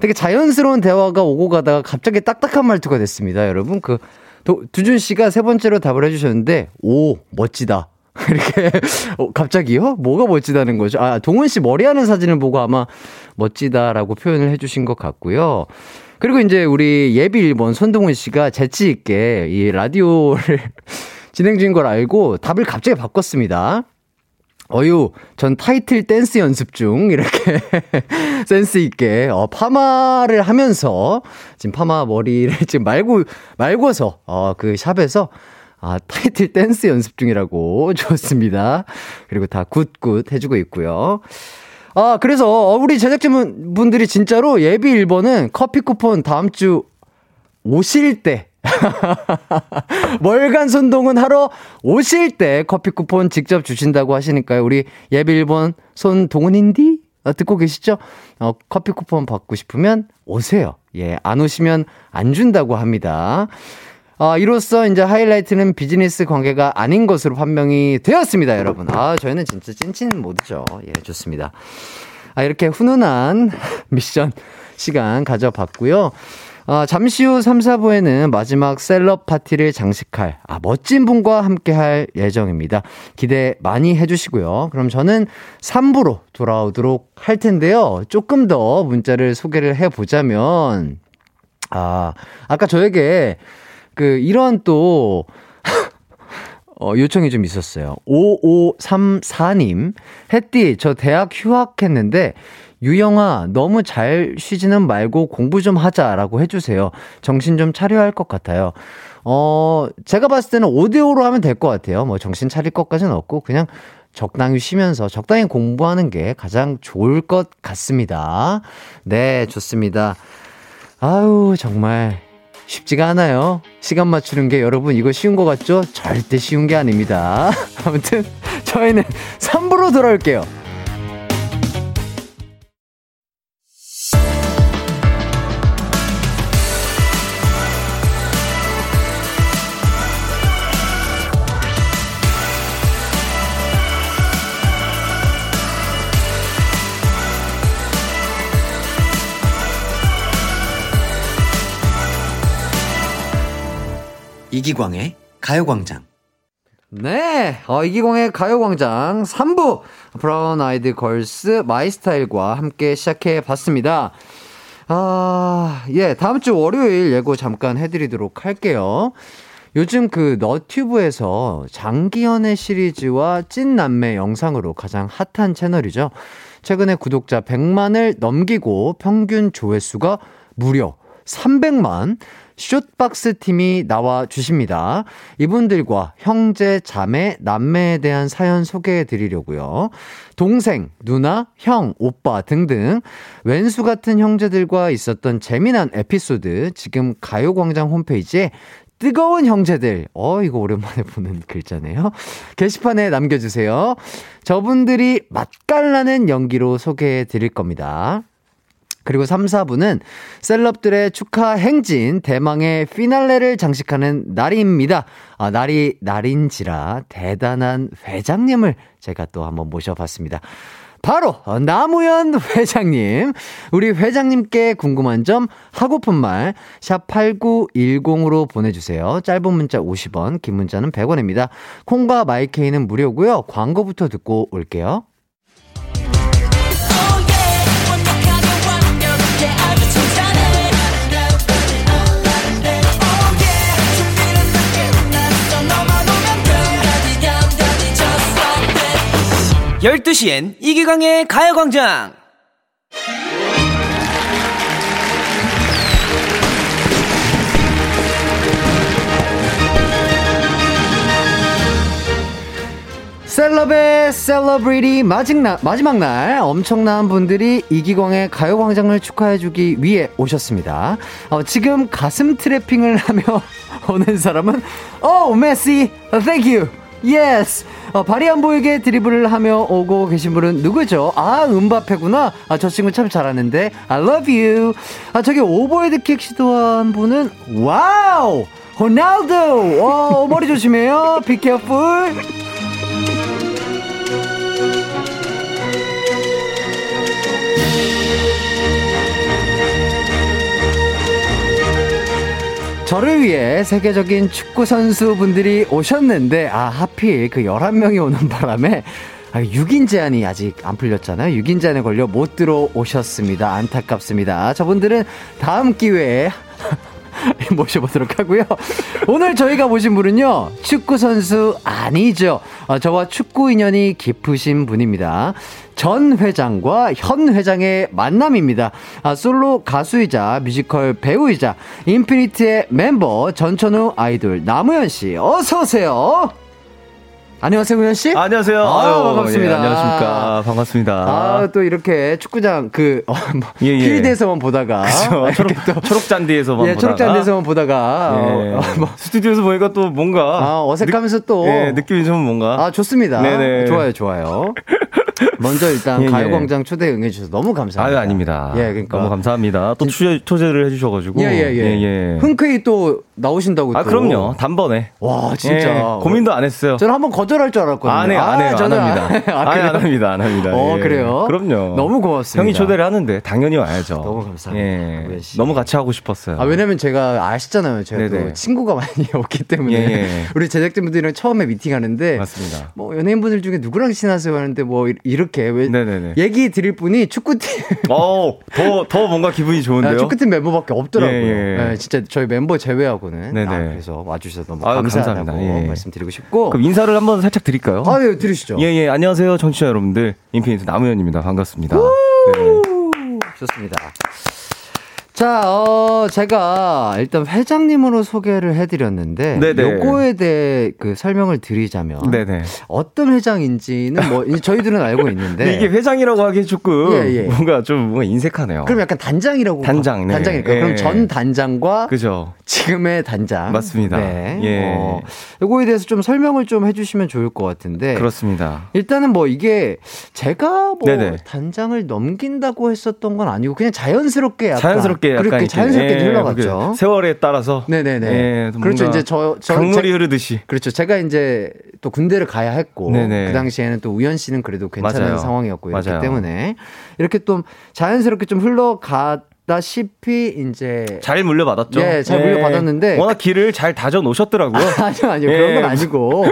되게 자연스러운 대화가 오고 가다가 갑자기 딱딱한 말투가 됐습니다. 여러분, 그, 도, 두준 씨가 세 번째로 답을 해주셨는데, 오, 멋지다. [laughs] 이렇게, 어, 갑자기요? 뭐가 멋지다는 거죠? 아, 동훈 씨 머리 하는 사진을 보고 아마 멋지다라고 표현을 해주신 것 같고요. 그리고 이제 우리 예비 1번 손동운 씨가 재치 있게 이 라디오를 [laughs] 진행 중인 걸 알고 답을 갑자기 바꿨습니다. 어유, 전 타이틀 댄스 연습 중, 이렇게 [laughs] 센스 있게, 어, 파마를 하면서, 지금 파마 머리를 [laughs] 지금 말고, 말고서, 어, 그 샵에서, 아, 타이틀 댄스 연습 중이라고 [laughs] 좋습니다. 그리고 다 good good 해주고 있고요. 아, 그래서 우리 제작진 분들이 진짜로 예비 1번은 커피 쿠폰 다음 주 오실 때 [laughs] 월간 손동운 하러 오실 때 커피 쿠폰 직접 주신다고 하시니까요. 우리 예비 1번 손동운인디? 어, 듣고 계시죠? 어, 커피 쿠폰 받고 싶으면 오세요. 예, 안 오시면 안 준다고 합니다. 아, 이로써 이제 하이라이트는 비즈니스 관계가 아닌 것으로 판명이 되었습니다, 여러분. 아, 저희는 진짜 찐친 모드죠. 예, 좋습니다. 아, 이렇게 훈훈한 [laughs] 미션 시간 가져봤고요. 아, 잠시 후 3, 4부에는 마지막 셀럽 파티를 장식할 아, 멋진 분과 함께 할 예정입니다. 기대 많이 해주시고요. 그럼 저는 3부로 돌아오도록 할 텐데요. 조금 더 문자를 소개를 해보자면, 아, 아까 저에게 그, 이런 또, [laughs] 어, 요청이 좀 있었어요. 5534님, 햇띠, 저 대학 휴학했는데, 유영아, 너무 잘 쉬지는 말고 공부 좀 하자라고 해주세요. 정신 좀 차려야 할 것 같아요. 어, 제가 봤을 때는 5대5로 하면 될 것 같아요. 뭐 정신 차릴 것까지는 없고, 그냥 적당히 쉬면서 적당히 공부하는 게 가장 좋을 것 같습니다. 네, 좋습니다. 아유, 정말. 쉽지가 않아요. 시간 맞추는 게 여러분 이거 쉬운 거 같죠? 절대 쉬운 게 아닙니다. [laughs] 아무튼 저희는 3부로 돌아올게요. 이기광의 가요광장. 네, 어, 이기광의 가요광장 3부 브라운 아이드 걸스 My Style과 함께 시작해 봤습니다. 아, 예, 다음 주 월요일 예고 잠깐 해드리도록 할게요. 요즘 그 너튜브에서 장기연애 시리즈와 찐 남매 영상으로 가장 핫한 채널이죠. 최근에 구독자 100만을 넘기고 평균 조회수가 무려 300만, 숏박스 팀이 나와 주십니다. 이분들과 형제, 자매, 남매에 대한 사연 소개해 드리려고요. 동생, 누나, 형, 오빠 등등 왼수 같은 형제들과 있었던 재미난 에피소드 지금 가요광장 홈페이지에 뜨거운 형제들. 어, 이거 오랜만에 보는 글자네요. 게시판에 남겨주세요. 저분들이 맛깔나는 연기로 소개해 드릴 겁니다. 그리고 3, 4부는 셀럽들의 축하 행진 대망의 피날레를 장식하는 날입니다. 아, 날이 날인지라 대단한 회장님을 제가 또 한번 모셔봤습니다. 바로 나무현 회장님. 우리 회장님께 궁금한 점, 하고픈 말, 샵 8910으로 보내주세요. 짧은 문자 50원, 긴 문자는 100원입니다. 콩과 마이케이는 무료고요. 광고부터 듣고 올게요. 열두 시엔 이기광의 가요광장 셀럽의 셀러브리티 마지막 날, 마지막 날 엄청난 분들이 이기광의 가요광장을 축하해주기 위해 오셨습니다. 어, 지금 가슴 트래핑을 [laughs] 하며 오는 사람은 오 메시, thank you. Yes. 어, 발이 안 보이게 드리블을 하며 오고 계신 분은 누구죠? 아, 음바페구나. 아, 저 친구 참 잘하는데. I love you. 아, 저기 오버헤드 킥 시도한 분은 wow! 호날두! 어, 머리 조심해요. Be careful. 저를 위해 세계적인 축구 선수분들이 오셨는데, 아, 하필 그 11명이 오는 바람에, 아, 6인 제한이 아직 안 풀렸잖아요. 6인 제한에 걸려 못 들어오셨습니다. 안타깝습니다. 저분들은 다음 기회에 [laughs] 모셔보도록 하고요. 오늘 저희가 모신 분은요, 축구선수 아니죠. 어, 저와 축구 인연이 깊으신 분입니다. 전 회장과 현 회장의 만남입니다. 아, 솔로 가수이자 뮤지컬 배우이자 인피니트의 멤버 전천후 아이돌 남우현 씨 어서 오세요. 안녕하세요, 우현 씨. 안녕하세요. 아, 아유, 반갑습니다. 예, 안녕하십니까. 반갑습니다. 아, 또 이렇게 축구장 그 어, 뭐 예, 예. 필드에서만 보다가 그쵸. 초록, 초록 잔디에서만 예, 보다가. 초록 잔디에서만 보다가 예. 어, 어, 뭐 스튜디오에서 보니까 또 뭔가 아, 어색하면서 또 예, 느낌이 좀 뭔가 아, 좋습니다. 네네. 좋아요, 좋아요. [laughs] 먼저 일단 예, 예. 가요광장 초대 응해주셔서 너무 감사합니다. 아유 아닙니다. 예, 그러니까 너무 감사합니다. 또 초대, 초대를 해주셔가지고 예, 예, 예. 예. 흔쾌히 또 나오신다고 아 또. 그럼요. 단번에. 와, 진짜. 예, 고민도 안 했어요. 저는 한번 거절할 줄 알았거든요. 안 해요, 안 해요, 안 저는 합니다. 아, 안? 합니다, 안 합니다. 어, 예. 그래요? 그럼요. 너무 고맙습니다. 형이 초대를 하는데 당연히 와야죠. 너무 감사합니다, 예. 너무 같이 하고 싶었어요. 아, 왜냐면 제가 아시잖아요. 제가 또. 친구가 많이 [laughs] 없기 때문에. 예, 예. 우리 제작진분들이랑 처음에 미팅하는데. 맞습니다. 뭐 연예인분들 중에 누구랑 친하세요 하는데 뭐 이- 이렇게 왜 네네네. 얘기 드릴 분이 축구팀 [laughs] 어, 더, 더 뭔가 기분이 좋은데요? 아, 축구팀 멤버밖에 없더라고요. 예, 예. 예, 진짜 저희 멤버 제외하고는 네네. 아, 그래서 와주셔서 너무 아유, 감사하다고 감사합니다. 예. 말씀드리고 싶고. 그럼 인사를 한번 살짝 드릴까요? 아, 예, 들으시죠. 예, 예. 안녕하세요. 청취자 여러분들. 인피니트 남우현입니다. 반갑습니다. 네. 좋습니다. 자, 어, 제가 일단 회장님으로 소개를 해드렸는데, 네네. 요거에 대해 그 설명을 드리자면, 네네. 어떤 회장인지는 뭐 저희들은 알고 있는데, [laughs] 이게 회장이라고 하기 조금 예, 예. 뭔가 좀 뭔가 인색하네요. 그럼 약간 단장이라고 단장, 네. 단장일까요? 예. 그럼 전 단장과 그죠? 지금의 단장 맞습니다. 네. 예. 어, 요거에 대해서 좀 설명을 좀 해주시면 좋을 것 같은데, 그렇습니다. 일단은 뭐 이게 제가 뭐 네네. 단장을 넘긴다고 했었던 건 아니고 그냥 자연스럽게 약간 자연스럽게 그렇게 이렇게, 자연스럽게 예, 흘러갔죠. 그 세월에 따라서 네네네. 예, 좀 그렇죠. 이제 저, 저 강물이 제- 흐르듯이 그렇죠. 제가 이제 또 군대를 가야 했고 네네. 그 당시에는 또 우연 씨는 그래도 괜찮은 맞아요. 상황이었고 이렇기 맞아요. 때문에 이렇게 좀 자연스럽게 좀 흘러 갔다시피 이제 잘 물려받았죠. 예, 잘 물려받았는데 워낙 길을 잘 다져 놓으셨더라고요. [laughs] 아니요, 아니요. 예. 그런 건 아니고.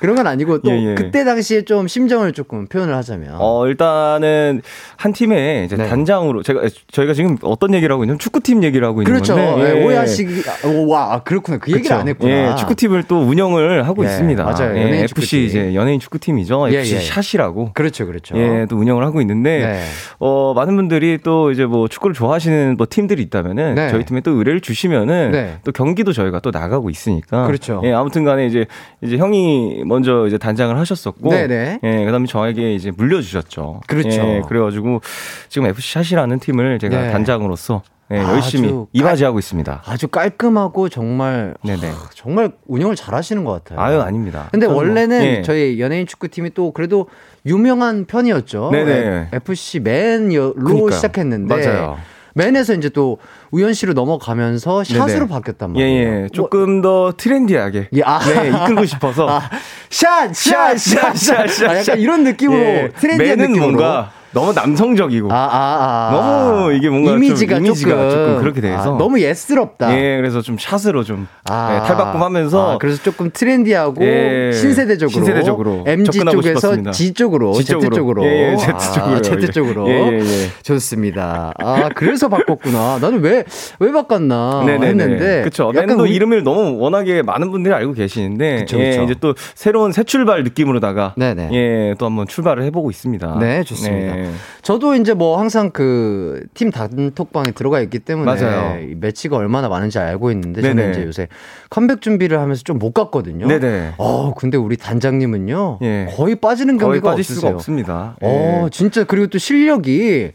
그런 건 아니고 또 예, 예. 그때 당시에 좀 심정을 조금 표현을 하자면. 어, 일단은 한 팀에 이제 네. 단장으로 제가 저희가 지금 어떤 얘기를 하고 있냐면 축구팀 얘기를 하고 있는 그렇죠. 건데 예, 오해하시기, 아, 오, 와, 아, 그렇구나. 그 얘기를. 안 했구나. 예, 축구팀을 또 운영을 하고 예, 있습니다. 맞아요. 예, 연예인 FC 축구팀. 이제 연예인 축구팀이죠. 예, FC 예. 샷이라고. 그렇죠, 그렇죠. 예, 또 운영을 하고 있는데 네. 어, 많은 분들이 또 이제 뭐 축구를 좋아하시 는 뭐 팀들이 있다면은 네. 저희 팀에 또 의뢰를 주시면은 네. 또 경기도 저희가 또 나가고 있으니까 그렇죠. 예, 아무튼 간에 이제 이제 형이 먼저 이제 단장을 하셨었고 네네. 예, 그다음에 저에게 이제 물려 주셨죠. 그렇죠. 예, 그래 가지고 지금 FC 샷이라는 팀을 제가 네. 단장으로서 예, 아주 열심히 이바지하고 있습니다. 아주 깔끔하고 정말, 네네. 하, 정말 운영을 잘 하시는 것 같아요. 아유, 아닙니다. 근데 저는 뭐, 원래는 예. 저희 연예인 축구팀이 또 그래도 유명한 편이었죠. 네네. FC 그러니까요. 시작했는데. 맞아요. 맨에서 이제 또 우현 씨로 넘어가면서 샷으로 네네. 바뀌었단 예, 말이에요. 예. 조금 더 trendy하게. 예, 아. 네, 이끌고 싶어서. [laughs] 아, 샷, 샷, 샷, 샷, 샷. 아, 약간 이런 느낌으로 예, trendy한 느낌으로. 뭔가 너무 남성적이고. 아, 아, 아. 너무 이게 뭔가 좀 이미지가, 이미지가 조금, 조금 그렇게 돼서. 아, 너무 예스럽다. 예, 그래서 좀 샷으로 좀 아. 예, 탈바꿈하면서 아, 그래서 조금 트렌디하고 예, 신세대적으로 신세대적으로 MG 쪽에서 싶었습니다. G 쪽으로 Z 쪽으로. 쪽으로 예, 예, Z 아, 쪽으로요. Z 쪽으로 예, 예, 예. 좋습니다. 아 그래서 바꿨구나. 나는 왜왜 바꿨나 했는데 그렇죠. 약간 밴드 우- 이름을 너무 워낙에 많은 분들이 알고 계시는데 그쵸, 예, 그쵸. 이제 또 새로운 새 출발 느낌으로다가 네네. 예, 또 한번 출발을 해보고 있습니다. 네, 좋습니다. 네. 저도 이제 뭐 항상 그 팀 단톡방에 들어가 있기 때문에 맞아요. 이 매치가 얼마나 많은지 알고 있는데 저는 네네. 이제 요새 컴백 준비를 하면서 좀 못 갔거든요. 네네. 어 근데 우리 단장님은요 예. 거의 빠지는 거의 경기가 빠질 없으세요. 수가 없습니다. 어, 예. 진짜 그리고 또 실력이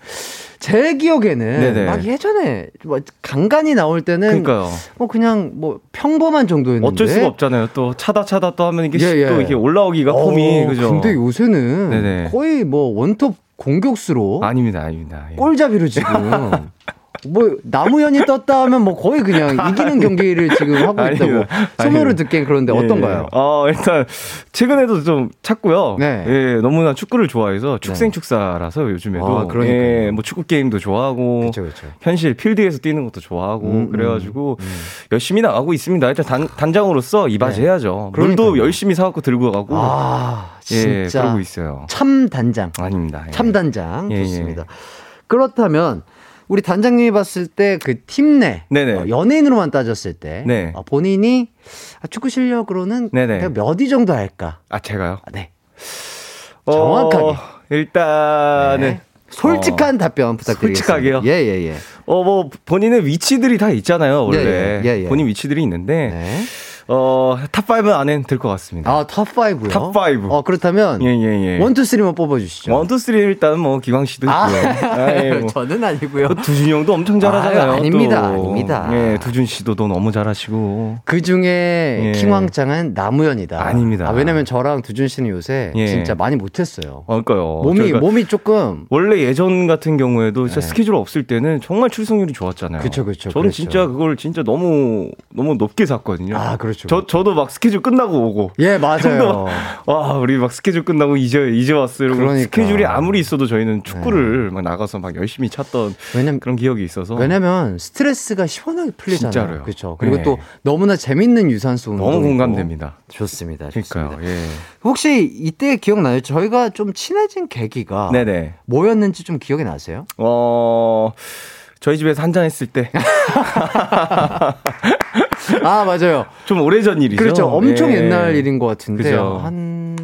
제 기억에는 네네. 막 예전에 뭐 간간히 나올 때는 그러니까요. 뭐 그냥 뭐 평범한 정도였는데 어쩔 수가 없잖아요. 또 차다 차다 또 하면 이게 예, 예. 또 이렇게 올라오기가 폼이 어, 그죠? 근데 요새는 네네. 거의 뭐 원톱 공격수로 아닙니다, 아닙니다. 예. 골잡이로 지금 [laughs] 뭐 나무현이 떴다 하면 뭐 거의 그냥 이기는 경기를 지금 하고 있다고 아닙니다. 듣기엔 그런데 예, 어떤가요? 예. 어, 일단 최근에도 좀 찾고요. 네. 예, 너무나 축구를 좋아해서 축생축사라서 요즘에도 아, 그러니까요. 예, 뭐 축구 게임도 좋아하고 그렇죠, 그렇죠. 현실 필드에서 뛰는 것도 좋아하고 음, 그래가지고 열심히 나가고 있습니다. 일단 단, 단장으로서 이바지해야죠. 네. 물도 그러니까요. 열심히 사갖고 들고 가고 아 예, 진짜 그러고 있어요. 참 단장. 아닙니다. 예. 참단장 예, 예. 좋습니다. 그렇다면 우리 단장님이 봤을 때 그 팀내 네네. 어, 연예인으로만 따졌을 때 네. 어, 본인이 아, 축구 실력으로는 네네. 몇위 정도 할까? 아 제가요? 아, 네. 어, 정확하게. 일단은 네. 솔직한 답변 부탁드리겠습니다. 솔직하게요? 예, 예, 예. 어 뭐 본인의 위치들이 다 있잖아요 원래 예, 예, 예, 예. 본인 위치들이 있는데 네. 어, top 5 안엔 들 것 같습니다. 아, top 5요? Top 5. 어, 그렇다면 예, 예, 예. one, two, three만 뽑아주시죠. One, two, three 일단 뭐 기광 씨도 아, 있고요. [laughs] 아이, 뭐. 저는 아니고요. 그 두준 형도 엄청 잘하잖아요. 아유, 아닙니다, 또. 아닙니다. 예, 두준 씨도 또 너무 잘하시고. 그 중에 예. 킹왕짱은 남우현이다. 아닙니다. 아, 왜냐면 저랑 두준 씨는 요새 예. 진짜 많이 못했어요. 어, 그러니까요. 몸이 몸이 조금 원래 예전 같은 경우에도 진짜 네. 스케줄 없을 때는 정말 출석률이 좋았잖아요. 그쵸, 그쵸, 저는 그렇죠. 진짜 그걸 진짜 너무 너무 높게 샀거든요. 아, 그렇 죠. 저 저도 막 스케줄 끝나고 오고. 예 맞아요. [laughs] 와, 우리 막 스케줄 끝나고 이제 이제 왔어요. 이러고 그러니까. 네. 스케줄이 아무리 있어도 저희는 축구를 막 나가서 막 열심히 찼던 왜냐면 그런 기억이 있어서 왜냐면 스트레스가 시원하게 풀리잖아요. 진짜로요. 그렇죠. 그리고 네. 또 너무나 재밌는 유산소 운동 너무 공감됩니다. 좋습니다. 그러니까요. 좋습니다. 예. 혹시 이때 기억나요? 저희가 좀 친해진 계기가 네네. 뭐였는지 좀 기억이 나세요? 어 저희 집에서 한잔 했을 때좀 [laughs] [laughs] 아 맞아요. 오래전 일이죠. 그렇죠. 엄청 예. 옛날 일인 것 같은데 그죠. 한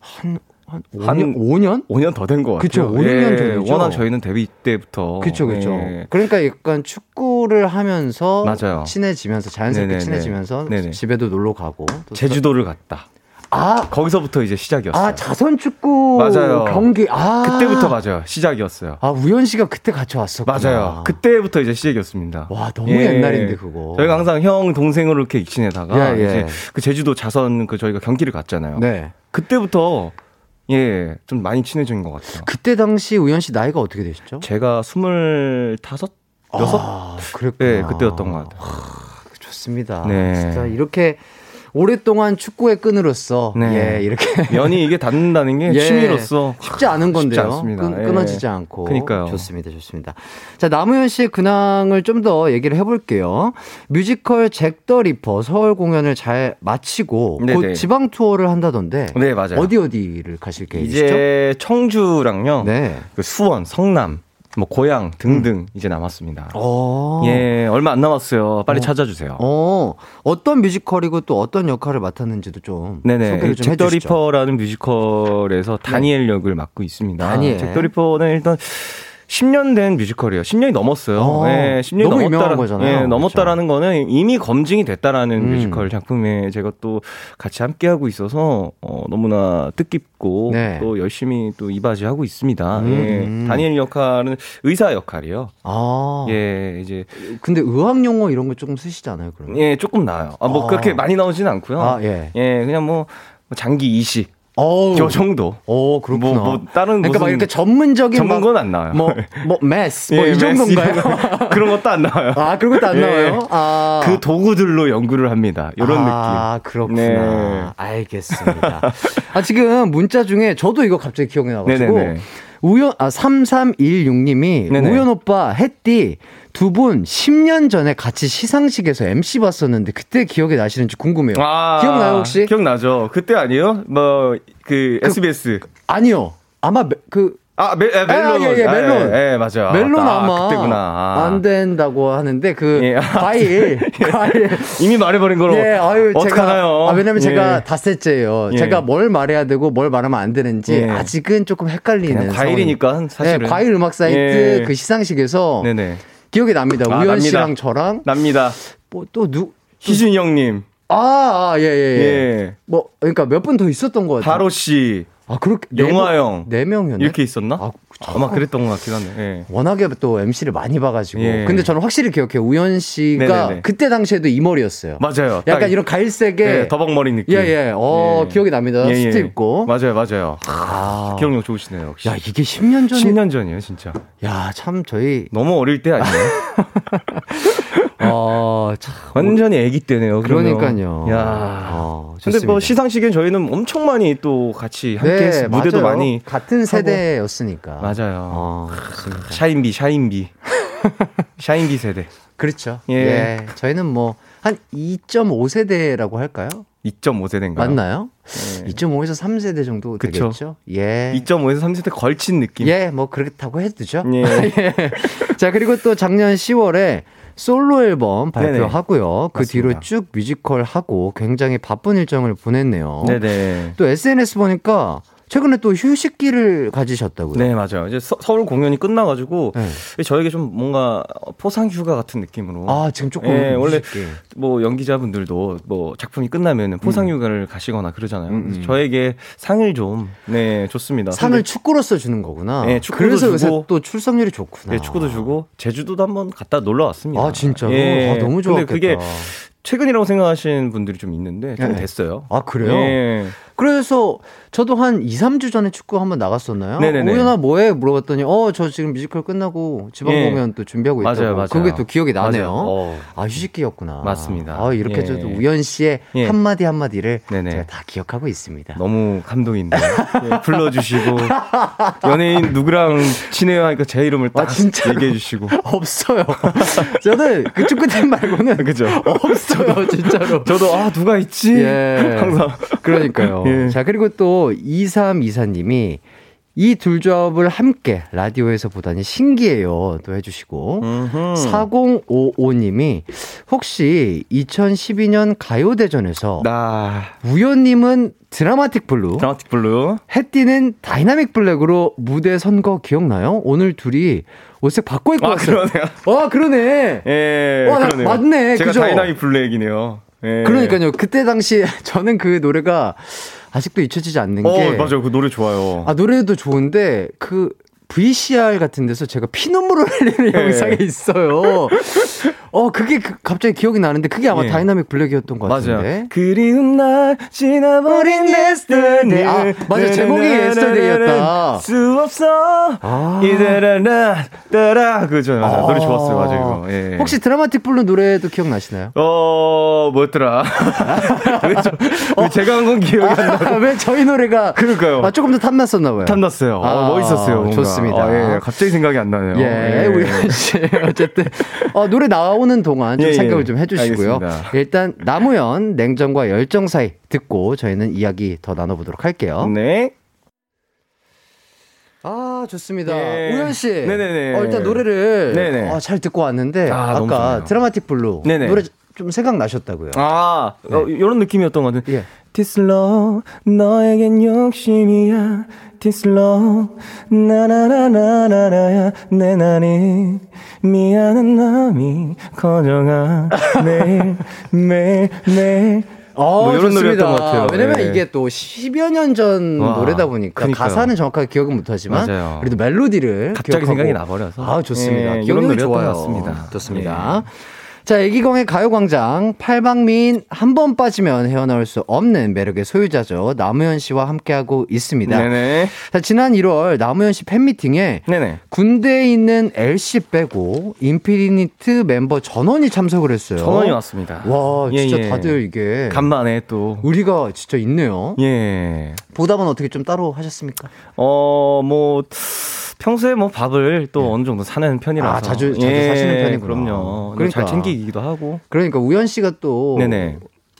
한 한, 한 5년? 5년 더 된 것 같아요. 그쵸, 5, 6년 전이죠. 워낙 저희는 데뷔 때부터. 그렇죠, 그렇죠. 예. 그러니까 약간 축구를 하면서 맞아요. 친해지면서 자연스럽게 네네네. 친해지면서 네네. 집에도 놀러 가고 또 제주도를 갔다. 아, 거기서부터 이제 시작이었어요. 아 자선 축구 맞아요. 경기 아 그때부터 맞아요. 시작이었어요. 아 우현 씨가 그때 같이 왔었구나. 맞아요. 그때부터 이제 시작이었습니다. 와 너무 예. 옛날인데 그거. 저희가 항상 형 동생으로 이렇게 지내다가 예, 예. 이제 그 제주도 자선 그 저희가 경기를 갔잖아요. 네. 그때부터 예, 좀 많이 친해진 것 같아요. 그때 당시 우현 씨 나이가 어떻게 되시죠? 제가 스물다섯, 여섯, 아, 그랬구나. 네, 그때였던 것 같아요. 좋습니다. 네. 진짜 이렇게 오랫동안 축구의 끈으로서 네. 예, 이렇게 [laughs] 연이 이게 닿는다는 게 [laughs] 예. 취미로서 쉽지 않은 건데요. 않습니다. 끊, 예. 끊어지지 않고. 그러니까요. 좋습니다. 좋습니다. 자, 남우현 씨의 근황을 좀 더 얘기를 해볼게요. 뮤지컬 잭 더 리퍼 서울 공연을 잘 마치고 곧 네네. 지방 투어를 한다던데. 네 맞아요. 어디 어디를 가실 계획이시죠? 이제 청주랑요, 네. 그 수원, 성남, 뭐 고양 등등 이제 남았습니다. 음. 어. 예, 얼마 안 남았어요. 빨리 어. 찾아주세요. 어, 어떤 뮤지컬이고 또 어떤 역할을 맡았는지도 좀 네네. 소개를 좀 잭더 해주시죠. 리퍼라는 뮤지컬에서 다니엘 역을 맡고 있습니다. 다니엘. 잭더 리퍼는 일단 10년 된 뮤지컬이에요. 10년이 넘었어요. 어, 예, 10년이 너무 유명한 넘었다라, 거잖아요. 예, 넘었다라는 거는 이미 검증이 됐다라는 음. 뮤지컬 작품에 제가 또 같이 함께 하고 있어서 어, 너무나 뜻깊고 네. 또 열심히 또 이바지하고 있습니다. 음. 예, 다니엘 역할은 의사 역할이요. 아. 예, 이제 근데 의학 용어 이런 거 조금 쓰시잖아요, 그러면. 예, 조금 나아요. 아, 뭐 아. 그렇게 많이 나오지는 않고요. 아, 예. 예, 그냥 뭐 장기 이식 어우. 요 정도. 어, 그렇구나. 뭐, 뭐 다른 그러니까 막 이렇게 전문적인 전문 막건안 나와요. 뭐, 뭐, 메스, 예, 뭐, 이 메스 정도인가요? [laughs] 그런 것도 안 나와요. 아, 그런 것도 안 예. 나와요? 아. 그 도구들로 연구를 합니다. 이런 아, 느낌. 그렇구나. 네. 알겠습니다. 아, 지금 문자 중에 저도 이거 갑자기 기억이 나 가지고. 네네네. 우연, 아, 3316님이 네네. 우연 오빠, 햇띠 두 분 10년 전에 같이 시상식에서 MC 봤었는데 그때 기억이 나시는지 궁금해요. 아, 기억나요, 혹시? 기억나죠. 그때 아니에요? 뭐, 그, SBS. 아니요. 아마 매- 그 아, 멜, 에, 멜론. 아, 예, 예, 멜론. 예, 예, 맞아요. 멜론 아, 아마 그때구나. 아. 안 된다고 하는데 그 예. [laughs] 과일 과일 이미 말해버린 걸로. 예, 아유, 어떡하나요? 제가, 아, 왜냐면 예. 제가 닷새째예요. 예. 제가 뭘 말해야 되고 뭘 말하면 안 되는지 예. 아직은 조금 헷갈리는. 과일이니까, 사실은. 네, 과일 음악 사이트 예. 그 시상식에서 네네. 기억이 납니다. 아, 우연 납니다. 씨랑 저랑 납니다. 뭐 또 누, 희준 형님. 아, 아, 예, 예, 예. 예. 뭐, 그러니까 몇 분 더 있었던 것 같아요. 바로 씨. 아, 그렇게. 네 영화 명- 형. 네 명이었나? 이렇게 있었나? 아, 아마 그랬던 것 같긴 하네. 예. 워낙에 또 MC를 많이 봐가지고. 예. 근데 저는 확실히 기억해요. 우연 씨가 네네네. 그때 당시에도 이 머리였어요. 맞아요. 약간 딱 이런 갈색의. 예, 더벅머리 느낌. 예, 예. 어, 예. 기억이 납니다. 예, 수트 예. 입고. 맞아요, 맞아요. 아. 기억력 좋으시네요, 역시. 야, 이게 10년 전에. 10년 전이에요, 진짜. 야, 참, 저희. 너무 어릴 때 아니에요? [laughs] 어, 참. 완전히 애기 때네요. 그러면. 그러니까요. 야. 어, 근데 뭐 좋습니다. 시상식엔 저희는 엄청 많이 또 같이 함께 네, 했 무대도 맞아요. 많이 같은 세대였으니까. 맞아요. 어, 좋습니다. 샤인비, 샤인비. [laughs] 샤인비 세대. 그렇죠. 예. 예. 저희는 뭐, 한 2.5세대라고 할까요? 2.5세대인가요? 맞나요? 네. 2.5에서 3세대 정도 그쵸. 되겠죠? 예. 2.5에서 3세대 걸친 느낌. 예, 뭐 그렇다고 해두죠. [laughs] 예. 자, 그리고 또 작년 10월에 솔로 앨범 발표하고요. 그 맞습니다. 뒤로 쭉 뮤지컬 하고 굉장히 바쁜 일정을 보냈네요. 네네. 또 SNS 보니까 최근에 또 휴식기를 가지셨다고요? 네, 맞아요. 이제 서, 울 공연이 끝나가지고 네. 저에게 좀 뭔가 포상 휴가 같은 느낌으로. 아, 지금 조금 예, 원래. 뭐 연기자분들도 뭐 작품이 끝나면은 포상 휴가를 가시거나 그러잖아요. 음, 음. 저에게 상을 좀 네, 좋습니다. 상을 축구로서 주는 거구나. 네, 축구도 그래서 주고. 또 출석률이 좋구나. 네, 축구도 주고 제주도도 한번 갔다 놀러 왔습니다. 아, 진짜로? 예. 아, 너무 좋았겠다. 근데 그게 최근이라고 생각하시는 분들이 좀 있는데 좀 네. 됐어요. 아, 그래요? 예. 그래서 저도 한 2, 3주 전에 축구 한번 나갔었나요? 네네네. 우연아 뭐해? 물어봤더니 어, 저 지금 뮤지컬 끝나고 지방 예. 공연 또 준비하고 있다고. 맞아요, 맞아요. 그게 또 기억이 나네요. 어. 아, 휴식기였구나. 맞습니다. 아, 이렇게 예. 저도 우연 씨의 예. 한 마디 한 마디를 네네. 제가 다 기억하고 있습니다. 너무 감동인데 예, 불러주시고 연예인 누구랑 친해요 하니까 제 이름을 딱 아, 진짜로? 얘기해 주시고 [laughs] 없어요. 저는 그 축구팀 말고는 그죠? 없어요, 진짜로. 저도 아 누가 있지 예. 항상 그러니까요. 예. 자, 그리고 또 2324님이 이둘 조합을 함께 라디오에서 보다니 신기해요. 또 해주시고. 음흠. 4055님이 혹시 2012년 가요대전에서 나 우현님은 Dramatic Blue, Dramatic Blue 해띠는 Dynamic Black으로 무대 선 거 기억나요? 오늘 둘이 옷색 바꿔 입고 아 왔어요. 그러네요 와, 그러네. 예 와, 나- 그러네요 맞네. 제가 그죠? Dynamic Black이네요 예. 그러니까요. 그때 당시 [laughs] 저는 그 노래가 아직도 잊혀지지 않는 어 게 맞아요. 그 노래 좋아요. 아, 노래도 좋은데 그 VCR 같은 데서 제가 피눈물을 흘리는 예. 영상이 있어요. 어, 그게 그- 갑자기 기억이 나는데 그게 아마 예. Dynamic Black이었던 것 같은데. 맞아요 그리운 날 지나버린 yesterday 아, 맞아. 제목이 yesterday였다. 수 없어 아. 이대라라 따라 그죠 맞아요. 노래 좋았어요 맞아요 이거 예. 혹시 Dramatic Blue 노래도 기억나시나요? 어 뭐였더라 [laughs] 왜, 저, 왜 제가 한 건 기억이 안 나. 아, [laughs] 왜 저희 노래가 그러니까요. 아, 조금 더 탐났었나 봐요. 탐났어요. 아, 어, 멋있었어요. 뭔가. 좋습니다. 아, 예, 갑자기 생각이 안 나네요. 예, 우리 씨 어쨌든 어, 노래 나오는 동안 좀 예, 예. 생각을 좀 해주시고요. 알겠습니다. 일단 나무현 냉정과 열정 사이 듣고 저희는 이야기 더 나눠보도록 할게요. 네. 아 좋습니다. 예. 우현 씨, 네네네. 어, 일단 노래를 네네. 어, 잘 듣고 왔는데 아, 까. Dramatic Blue 네네. 노래 좀 생각 나셨다고요? 아, 어, 이런 느낌이었던 것 같은. 예. This love, 너에겐 욕심이야. This love, 나나나나나나야. 내 날이 미안한 마음이 커져가. 매일, 매일, 매일. 어, 뭐 이런 좋습니다. 노래였던 것 같아요. 왜냐면 예. 이게 또 10여 년전 와, 노래다 보니까 그러니까요. 가사는 정확하게 기억은 못하지만 맞아요. 그래도 멜로디를 갑자기 기억하고. 생각이 나버려서. 아 좋습니다. 예, 기억력이 이런 노래였던 좋아요. 것 같습니다. 예. 좋습니다. 자, 애기광의 가요광장 팔방미인 한번 빠지면 헤어나올 수 없는 매력의 소유자죠. 남우현 씨와 함께하고 있습니다. 네네. 자, 지난 1월 남우현 씨 팬미팅에 네네. 군대에 있는 LC 빼고 인피니트 멤버 전원이 참석을 했어요. 전원이 왔습니다. 와, 진짜 예, 예. 다들 이게 간만에 또. 우리가 진짜 있네요. 예. 보답은 어떻게 좀 따로 하셨습니까? 어, 뭐, 평소에 뭐 밥을 또 어느 정도 사는 편이라서. 네. 아, 자주- 자주 사시는 편이구나. 그럼요. 그러니까. 잘 챙기 기도 하고. 그러니까 우현 씨가 또 네네.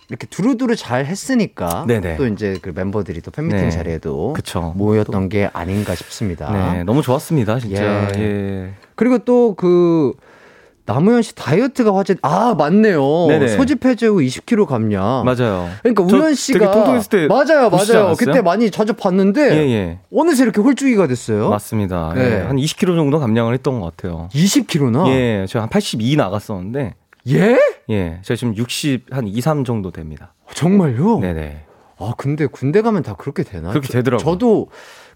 이렇게 두루두루 잘 했으니까 네네. 또 이제 그 멤버들이 또 팬미팅 네. 자리에도 그쵸. 모였던 게 아닌가 싶습니다. 네, 너무 좋았습니다, 진짜. 예. 예. 그리고 또 그 남우현 씨 다이어트가 화제 아 맞네요. 네네. 소집 해제 후 20kg 감량. 맞아요. 그러니까 저 우현 씨가 맞아요, 맞아요. 그때 많이 자주 봤는데 예, 예. 어느새 이렇게 홀쭉이가 됐어요. 맞습니다. 네. 예. 한 20kg 정도 감량을 했던 것 같아요. 20kg나. 예, 제가 한 82 나갔었는데, 예? 예, 제가 지금 60, 한 2, 3 정도 됩니다. 정말요? 네네. 아 근데 군대 가면 다 그렇게 되나? 그렇게 되더라고요. 저도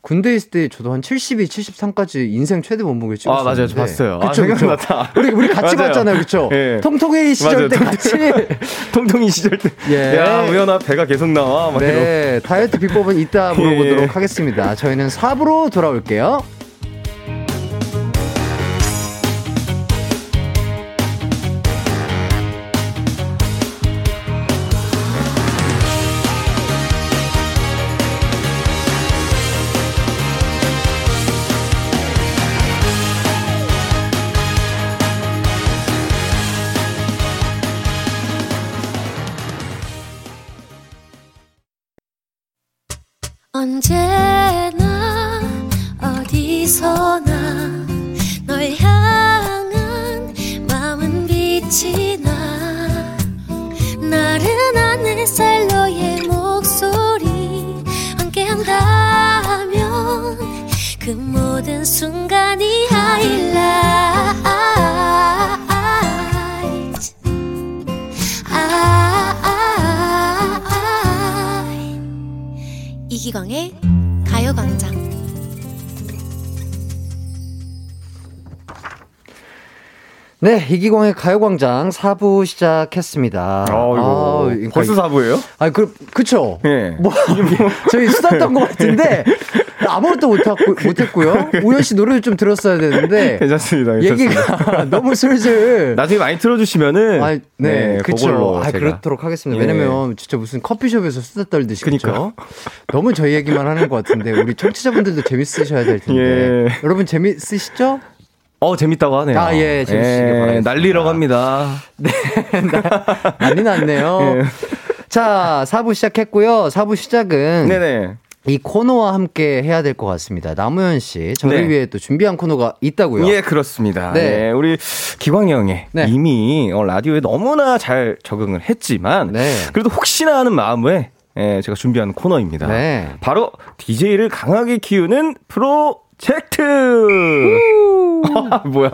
군대 있을 때 저도 한 72, 73까지 인생 최대 몸무게 찍었어요. 아, 맞아요. 저 봤어요. 아, 그쵸, 그쵸. 생각났다. 우리 우리 같이 맞아요. 봤잖아요, 그렇죠? 예. 통통이 시절 맞아요. 때 통- 같이. [laughs] 통통이 시절 때. 예. 야, 우연아, 배가 계속 나와. 막. 네, 다이어트 비법은 이따 [laughs] 물어보도록 예. 하겠습니다. 저희는 4부로 돌아올게요. 이기광의 네, 이기광의 가요광장 4부 시작했습니다. 어, 이거 아, 그러니까 벌써 이- 4부예요? 아, 그, 그쵸? 예. 뭐, [laughs] 저희 수다 떤것 같은데, 아무것도 못했고, [laughs] 못했고요. 우현 씨 노래를 좀 들었어야 되는데, [laughs] 괜찮습니다. 괜찮습니다. 얘기가 너무 슬슬. 나중에 많이 틀어주시면은 아, 네, 그쵸. 그걸로 아. 그렇도록 하겠습니다. 예. 왜냐면 진짜 무슨 커피숍에서 수다 떨듯이 그쵸? 그니까요. 너무 저희 얘기만 하는 것 같은데 우리 청취자분들도 재밌으셔야 될 텐데. 예. 여러분 재밌으시죠? 어 재밌다고 하네요. 아, 예, 재밌으시길 바라겠습니다. 날리러 갑니다. [laughs] 난리 났네요. [laughs] 예. 자, 4부 시작했고요. 4부 시작은 네네. 이 코너와 함께 해야 될 것 같습니다. 남우현 씨, 저를 네. 위해 또 준비한 코너가 있다고요. 예, 그렇습니다. 네. 네. 우리 기광 형이 네. 이미 어, 라디오에 너무나 잘 적응을 했지만 네. 그래도 혹시나 하는 마음에 예, 제가 준비한 코너입니다. 네. 바로 DJ를 강하게 키우는 프로젝트. 뭐야?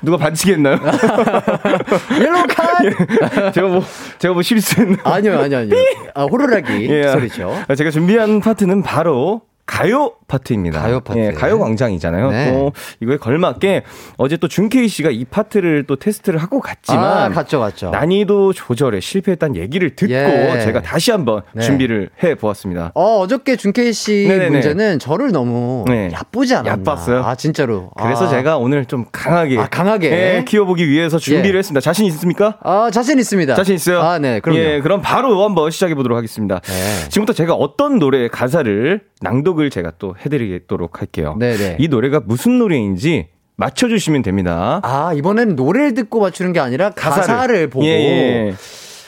누가 반칙했나요? [laughs] 옐로카드! 제가 뭐 제가 뭐 실수했나? 아니요, 아니요, 아니요. 아, 호루라기 [laughs] 예. 소리죠. 제가 준비한 파트는 바로 가요 파트입니다. 가요 파트. 예, 가요 광장이잖아요. 네. 또 이거에 걸맞게 어제 또 준케이 씨가 이 파트를 또 테스트를 하고 갔지만 아, 갔죠, 갔죠. 난이도 조절에 실패했다는 얘기를 듣고 예. 제가 다시 한번 네. 준비를 해 보았습니다. 어, 어저께 준케이 씨 네네네. 문제는 저를 너무 네. 얕보지 않았나. 얕봤어요? 아, 진짜로. 그래서 아. 제가 오늘 좀 강하게, 아, 강하게? 예, 키워보기 위해서 준비를 예. 했습니다. 자신 있습니까? 아, 자신 있습니다. 자신 있어요? 아, 네, 그럼요. 예, 그럼 바로 한번 시작해 보도록 하겠습니다. 네. 지금부터 제가 어떤 노래의 가사를 낭독을 제가 또 해드리도록 할게요. 네네. 이 노래가 무슨 노래인지 맞춰주시면 됩니다. 아, 이번에는 노래를 듣고 맞추는 게 아니라 가사를, 보고. 예, 예.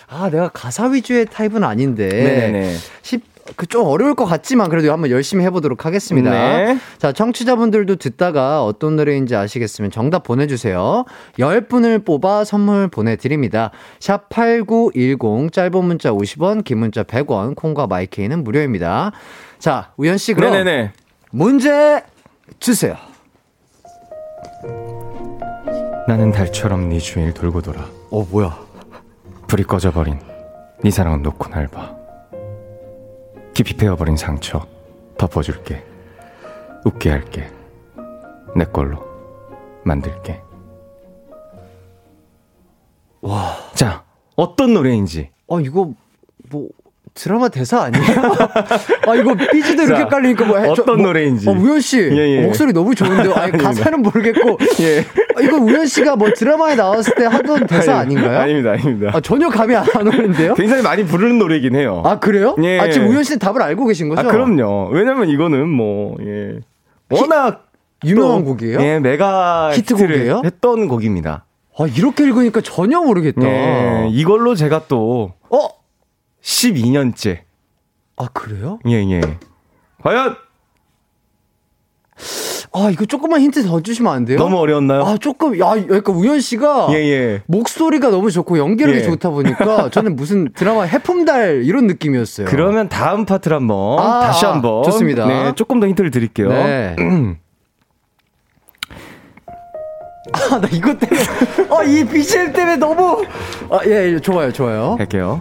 아, 내가 가사 위주의 타입은 아닌데. 네네네. 쉽, 그좀 어려울 것 같지만 그래도 한번 열심히 해보도록 하겠습니다. 네. 자, 청취자분들도 듣다가 어떤 노래인지 아시겠으면 정답 보내주세요. 10분을 뽑아 선물 보내드립니다. 샵 8910, 짧은 문자 50원, 긴 문자 100원, 콩과 마이케이는 무료입니다. 자, 우현 씨, 그럼 네네네. 문제 주세요. 나는 달처럼 네 주위를 돌고 돌아. 어, 뭐야. 불이 꺼져버린 네 사랑은 놓고 날 봐. 깊이 베어버린 상처 덮어줄게. 웃게 할게. 내 걸로 만들게. 와. 자, 어떤 노래인지. 어, 이거, 뭐, 드라마 대사 아니에요? [laughs] 아, 이거 삐지도 이렇게 자, 깔리니까 뭐, 해- 어떤 노래인지. 어, 우현 씨. 예, 예. 어, 목소리 너무 좋은데요. 아니, 가사는 모르겠고. [laughs] 예. 아, 이거 우현 씨가 뭐 드라마에 나왔을 때 하던 대사 아닌가요? 아닙니다, 아닙니다. 아, 전혀 감이 안 오는데요? 굉장히 많이 부르는 노래이긴 해요. 아, 그래요? 예. 아, 지금 우현 씨는 답을 알고 계신 거죠? 아, 그럼요. 왜냐면 이거는 뭐, 예. 워낙 유명한 또, 곡이에요? 예, 메가 히트곡이에요? 했던 곡입니다. 아, 이렇게 읽으니까 전혀 모르겠다. 예, 이걸로 제가 또 어? 12년째. 아, 그래요? 예, 예. 과연 아, 이거 조금만 힌트 더 주시면 안 돼요? 너무 어려웠나요? 아, 조금, 야, 그러니까 우현 씨가. 예, 예. 목소리가 너무 좋고 연기력이 예. 좋다 보니까 [laughs] 저는 무슨 드라마 해품달 이런 느낌이었어요. 그러면 다음 파트를 한 번 아, 다시 아, 한번 좋습니다. 네, 조금 더 힌트를 드릴게요. 네. [clears throat] 아, 나 이것 때문에, 아, 이 BGM 때문에 너무, 아, 예, 예, 좋아요, 좋아요. 할게요.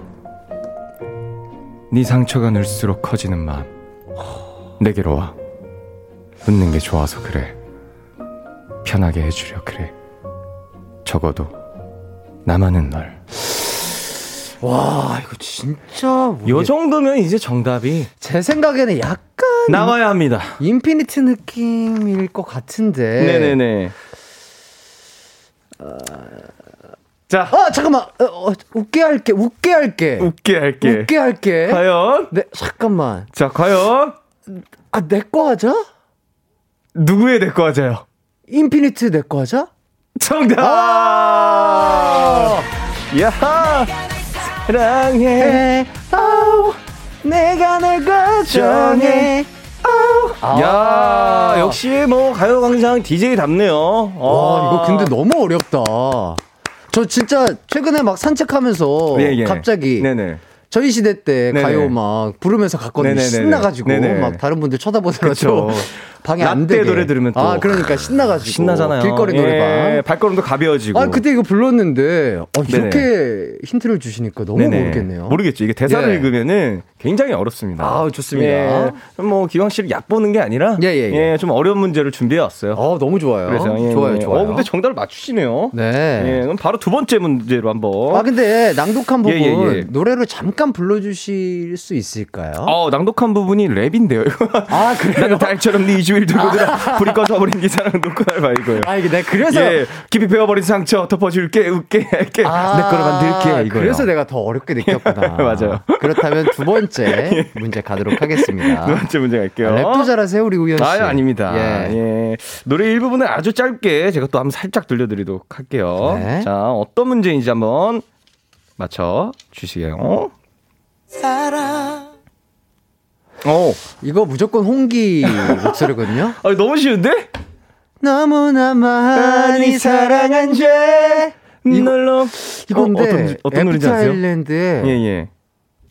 네 상처가 늘수록 커지는 마음. 내게로 와. 웃는 게 좋아서 그래. 편하게 해주려 그래. 적어도 나만은 널. 와, 이거 진짜, 요 정도면 이제 정답이 제 생각에는 약간 나와야 합니다. 인피니트 느낌일 것 같은데. 네네네. 자, 아, 잠깐만, 어, 어, 웃게 할게, 웃게 할게. 웃게 할게. 웃게 할게. 과연? 네, 잠깐만. 자, 과연? 아, 내 거 하자? 누구의 내 거 하자요? 인피니트 내 거 하자? 정답! 아! 야하! 사랑해. 해, 아우, 내가 널 걱정해. 아우. 야, 역시 뭐 가요광장 DJ답네요. 와, 이거 근데 너무 어렵다. 저 진짜 최근에 막 산책하면서 예, 예. 갑자기 네네. 저희 시대 때 네네. 가요 막 부르면서 갔거든요. 네네네네. 신나가지고 네네. 막 다른 분들 쳐다보더라도. [laughs] 방에 안 되게. 노래 들으면 또 아 그러니까 신나가지고 신나잖아요. 길거리 예, 노래방. 발걸음도 가벼워지고. 아 그때 이거 불렀는데 어, 네네. 이렇게 힌트를 주시니까 너무 네네. 모르겠네요. 모르겠죠. 이게 대사를 예. 읽으면은 굉장히 어렵습니다. 아우, 좋습니다. 예, 뭐 기광 씨를 얕보는 게 아니라 예, 예, 예. 좀 어려운 문제를 준비해 왔어요. 어 너무 좋아요. 그래서 예, 좋아요, 예. 좋아요. 어, 근데 정답을 맞추시네요. 네. 예, 그럼 바로 두 번째 문제로 한번. 아 근데 낭독한 부분 예, 예, 예. 노래로 잠깐 불러주실 수 있을까요? 어, 낭독한 부분이 랩인데요. 이거. 아 그래요? 나는 달처럼 네 이주일 두고 들어 불이 꺼져버린 네 사랑은 놓고 날봐 이거예요. 아 이게 내가 그래서 예, 깊이 베어버린 상처 덮어줄게 웃게 할게 아, 내 거로 만들게 이거요. 그래서 내가 더 어렵게 느꼈구나. [laughs] 맞아요. 그렇다면 두 번째 [laughs] 문제 가도록 하겠습니다. 두 번째 문제 갈게요. 아, 랩도 잘하세요 우리 우현 씨. 아, 아닙니다. 예. 예. 노래 일부분을 아주 짧게 제가 또 한번 살짝 들려드리도록 할게요. 네. 자, 어떤 문제인지 한번 맞춰 주시게요. 어, 이거 무조건 홍기 목소리거든요. [laughs] 아, 너무 쉬운데? 너무나 많이 사랑한 죄. 이거- 널로 이건데 어, 어떤 어떤 노래인지 아세요? 아일랜드의 예, 예.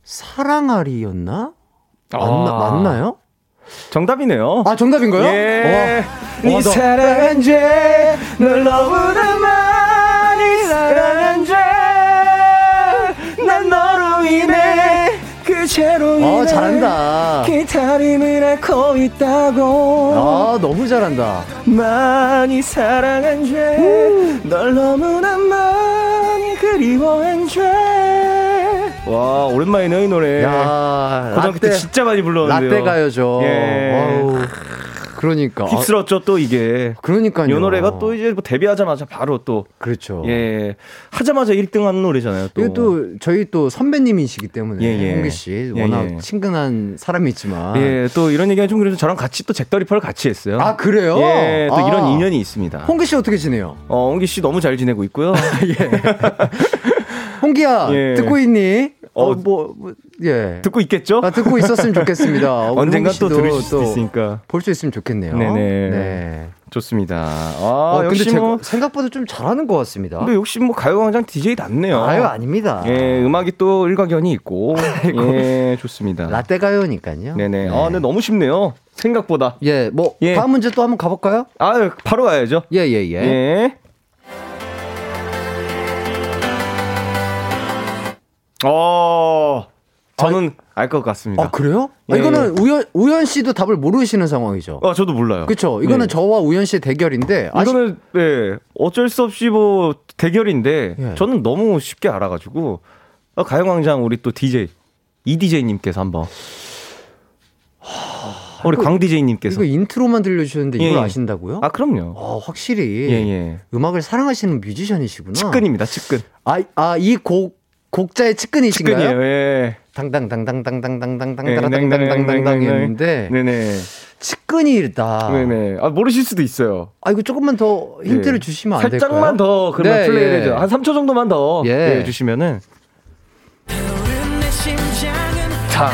사랑아리였나? 아. 맞나, 맞나요? 정답이네요. 아 정답인가요? 예. 와. 네 사랑한 죄, 널 너무나 많이 사랑한 죄, 난 너로 인해 인해 어 잘한다. 기다림을 앓고 있다고 아 너무 잘한다. 많이 사랑한 죄, 널 너무나 많이 그리워한 죄. 와 오랜만이네요 이 노래. 야 고등학교 때 진짜 많이 불렀는데요. 라떼 가요죠. 예. 그러니까. 아, 힙스럽죠 또 이게. 그러니까요. 이 노래가 또 이제 뭐 데뷔하자마자 바로 또 그렇죠. 예. 하자마자 1등 하는 노래잖아요, 또. 또 저희 또 선배님이시기 때문에 예, 예. 홍기 씨 예, 워낙 예. 친근한 사람이지만 예, 또 이런 얘기가 좀 그래서 저랑 같이 또 잭더리퍼를 같이 했어요. 아 그래요? 예, 또 아. 이런 인연이 있습니다. 홍기 씨 어떻게 지내요? 어, 홍기 씨 너무 잘 지내고 있고요. [laughs] 홍기야 예. 듣고 있니? 어, 어 뭐 뭐, 예. 듣고 있겠죠? 아, 듣고 있었으면 좋겠습니다. 우리 [laughs] 언젠가 또 들으실 수도 있으니까. 볼 수 있으면 좋겠네요. 네네. 네. 좋습니다. 아, 어, 근데 역시 뭐 생각보다 좀 잘하는 것 같습니다. 근데 역시 뭐 가요광장 DJ답네요. 아유 아닙니다. 예, 음악이 또 일가견이 있고. [laughs] 예, 좋습니다. 라떼 가요니까요. 네네. 아, 근데 너무 쉽네요. 생각보다. 예, 뭐 예. 다음 문제 또 한번 가볼까요? 아, 바로 가야죠. 예, 예, 예. 예. 어, 저는 알 것 같습니다. 아 그래요? 아, 예, 이거는 우연 우연 씨도 답을 모르시는 상황이죠. 아, 저도 몰라요. 그렇죠. 이거는 네. 저와 우현 씨의 대결인데 아시... 이거는 네, 어쩔 수 없이 뭐 대결인데 예. 저는 너무 쉽게 알아가지고 어, 가요광장 우리 또 DJ 이 DJ님께서 한번 우리 광 DJ님께서 이거 intro만 들려주셨는데 예, 이걸 예. 아신다고요? 아 그럼요. 어, 확실히 예, 예. 음악을 사랑하시는 뮤지션이시구나. 측근입니다, 측근. 아, 아, 이 곡 작곡자의 측근이신가요? 측근이에요. 예. 네, 당당당당당당당당당당당당당했는데 네네. 측근이다. 네네. 아 모르실 수도 있어요. 아 이거 조금만 더 힌트를 예. 주시면 안 될까요? 살짝만 더 그러면 네, 플레이를 예. 해줘. 한 3초 정도만 더 예. 예, 주시면은 자.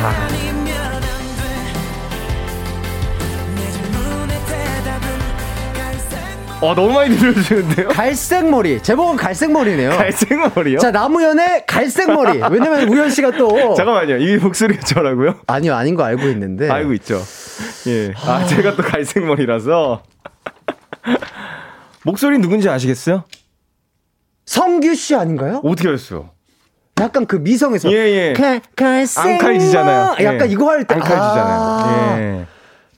어 너무 많이 들려주는데요. 갈색 머리. 제목은 갈색 머리네요. 갈색 머리요? 자 나무현의 갈색 머리. 왜냐면 우현 씨가 또 [laughs] 잠깐만요. 이 목소리가 저라고요? 아니요 아닌 거 알고 있는데. 알고 있죠. 예. 아 제가 또 갈색 머리라서 목소리 누군지 아시겠어요? 성규 씨 아닌가요? 어떻게 알았어요? 약간 그 미성에서 예, 예. 가, 갈색 앙칼지잖아요. 머리. 약간 예. 이거 할때 앙칼지잖아요. 아, 예.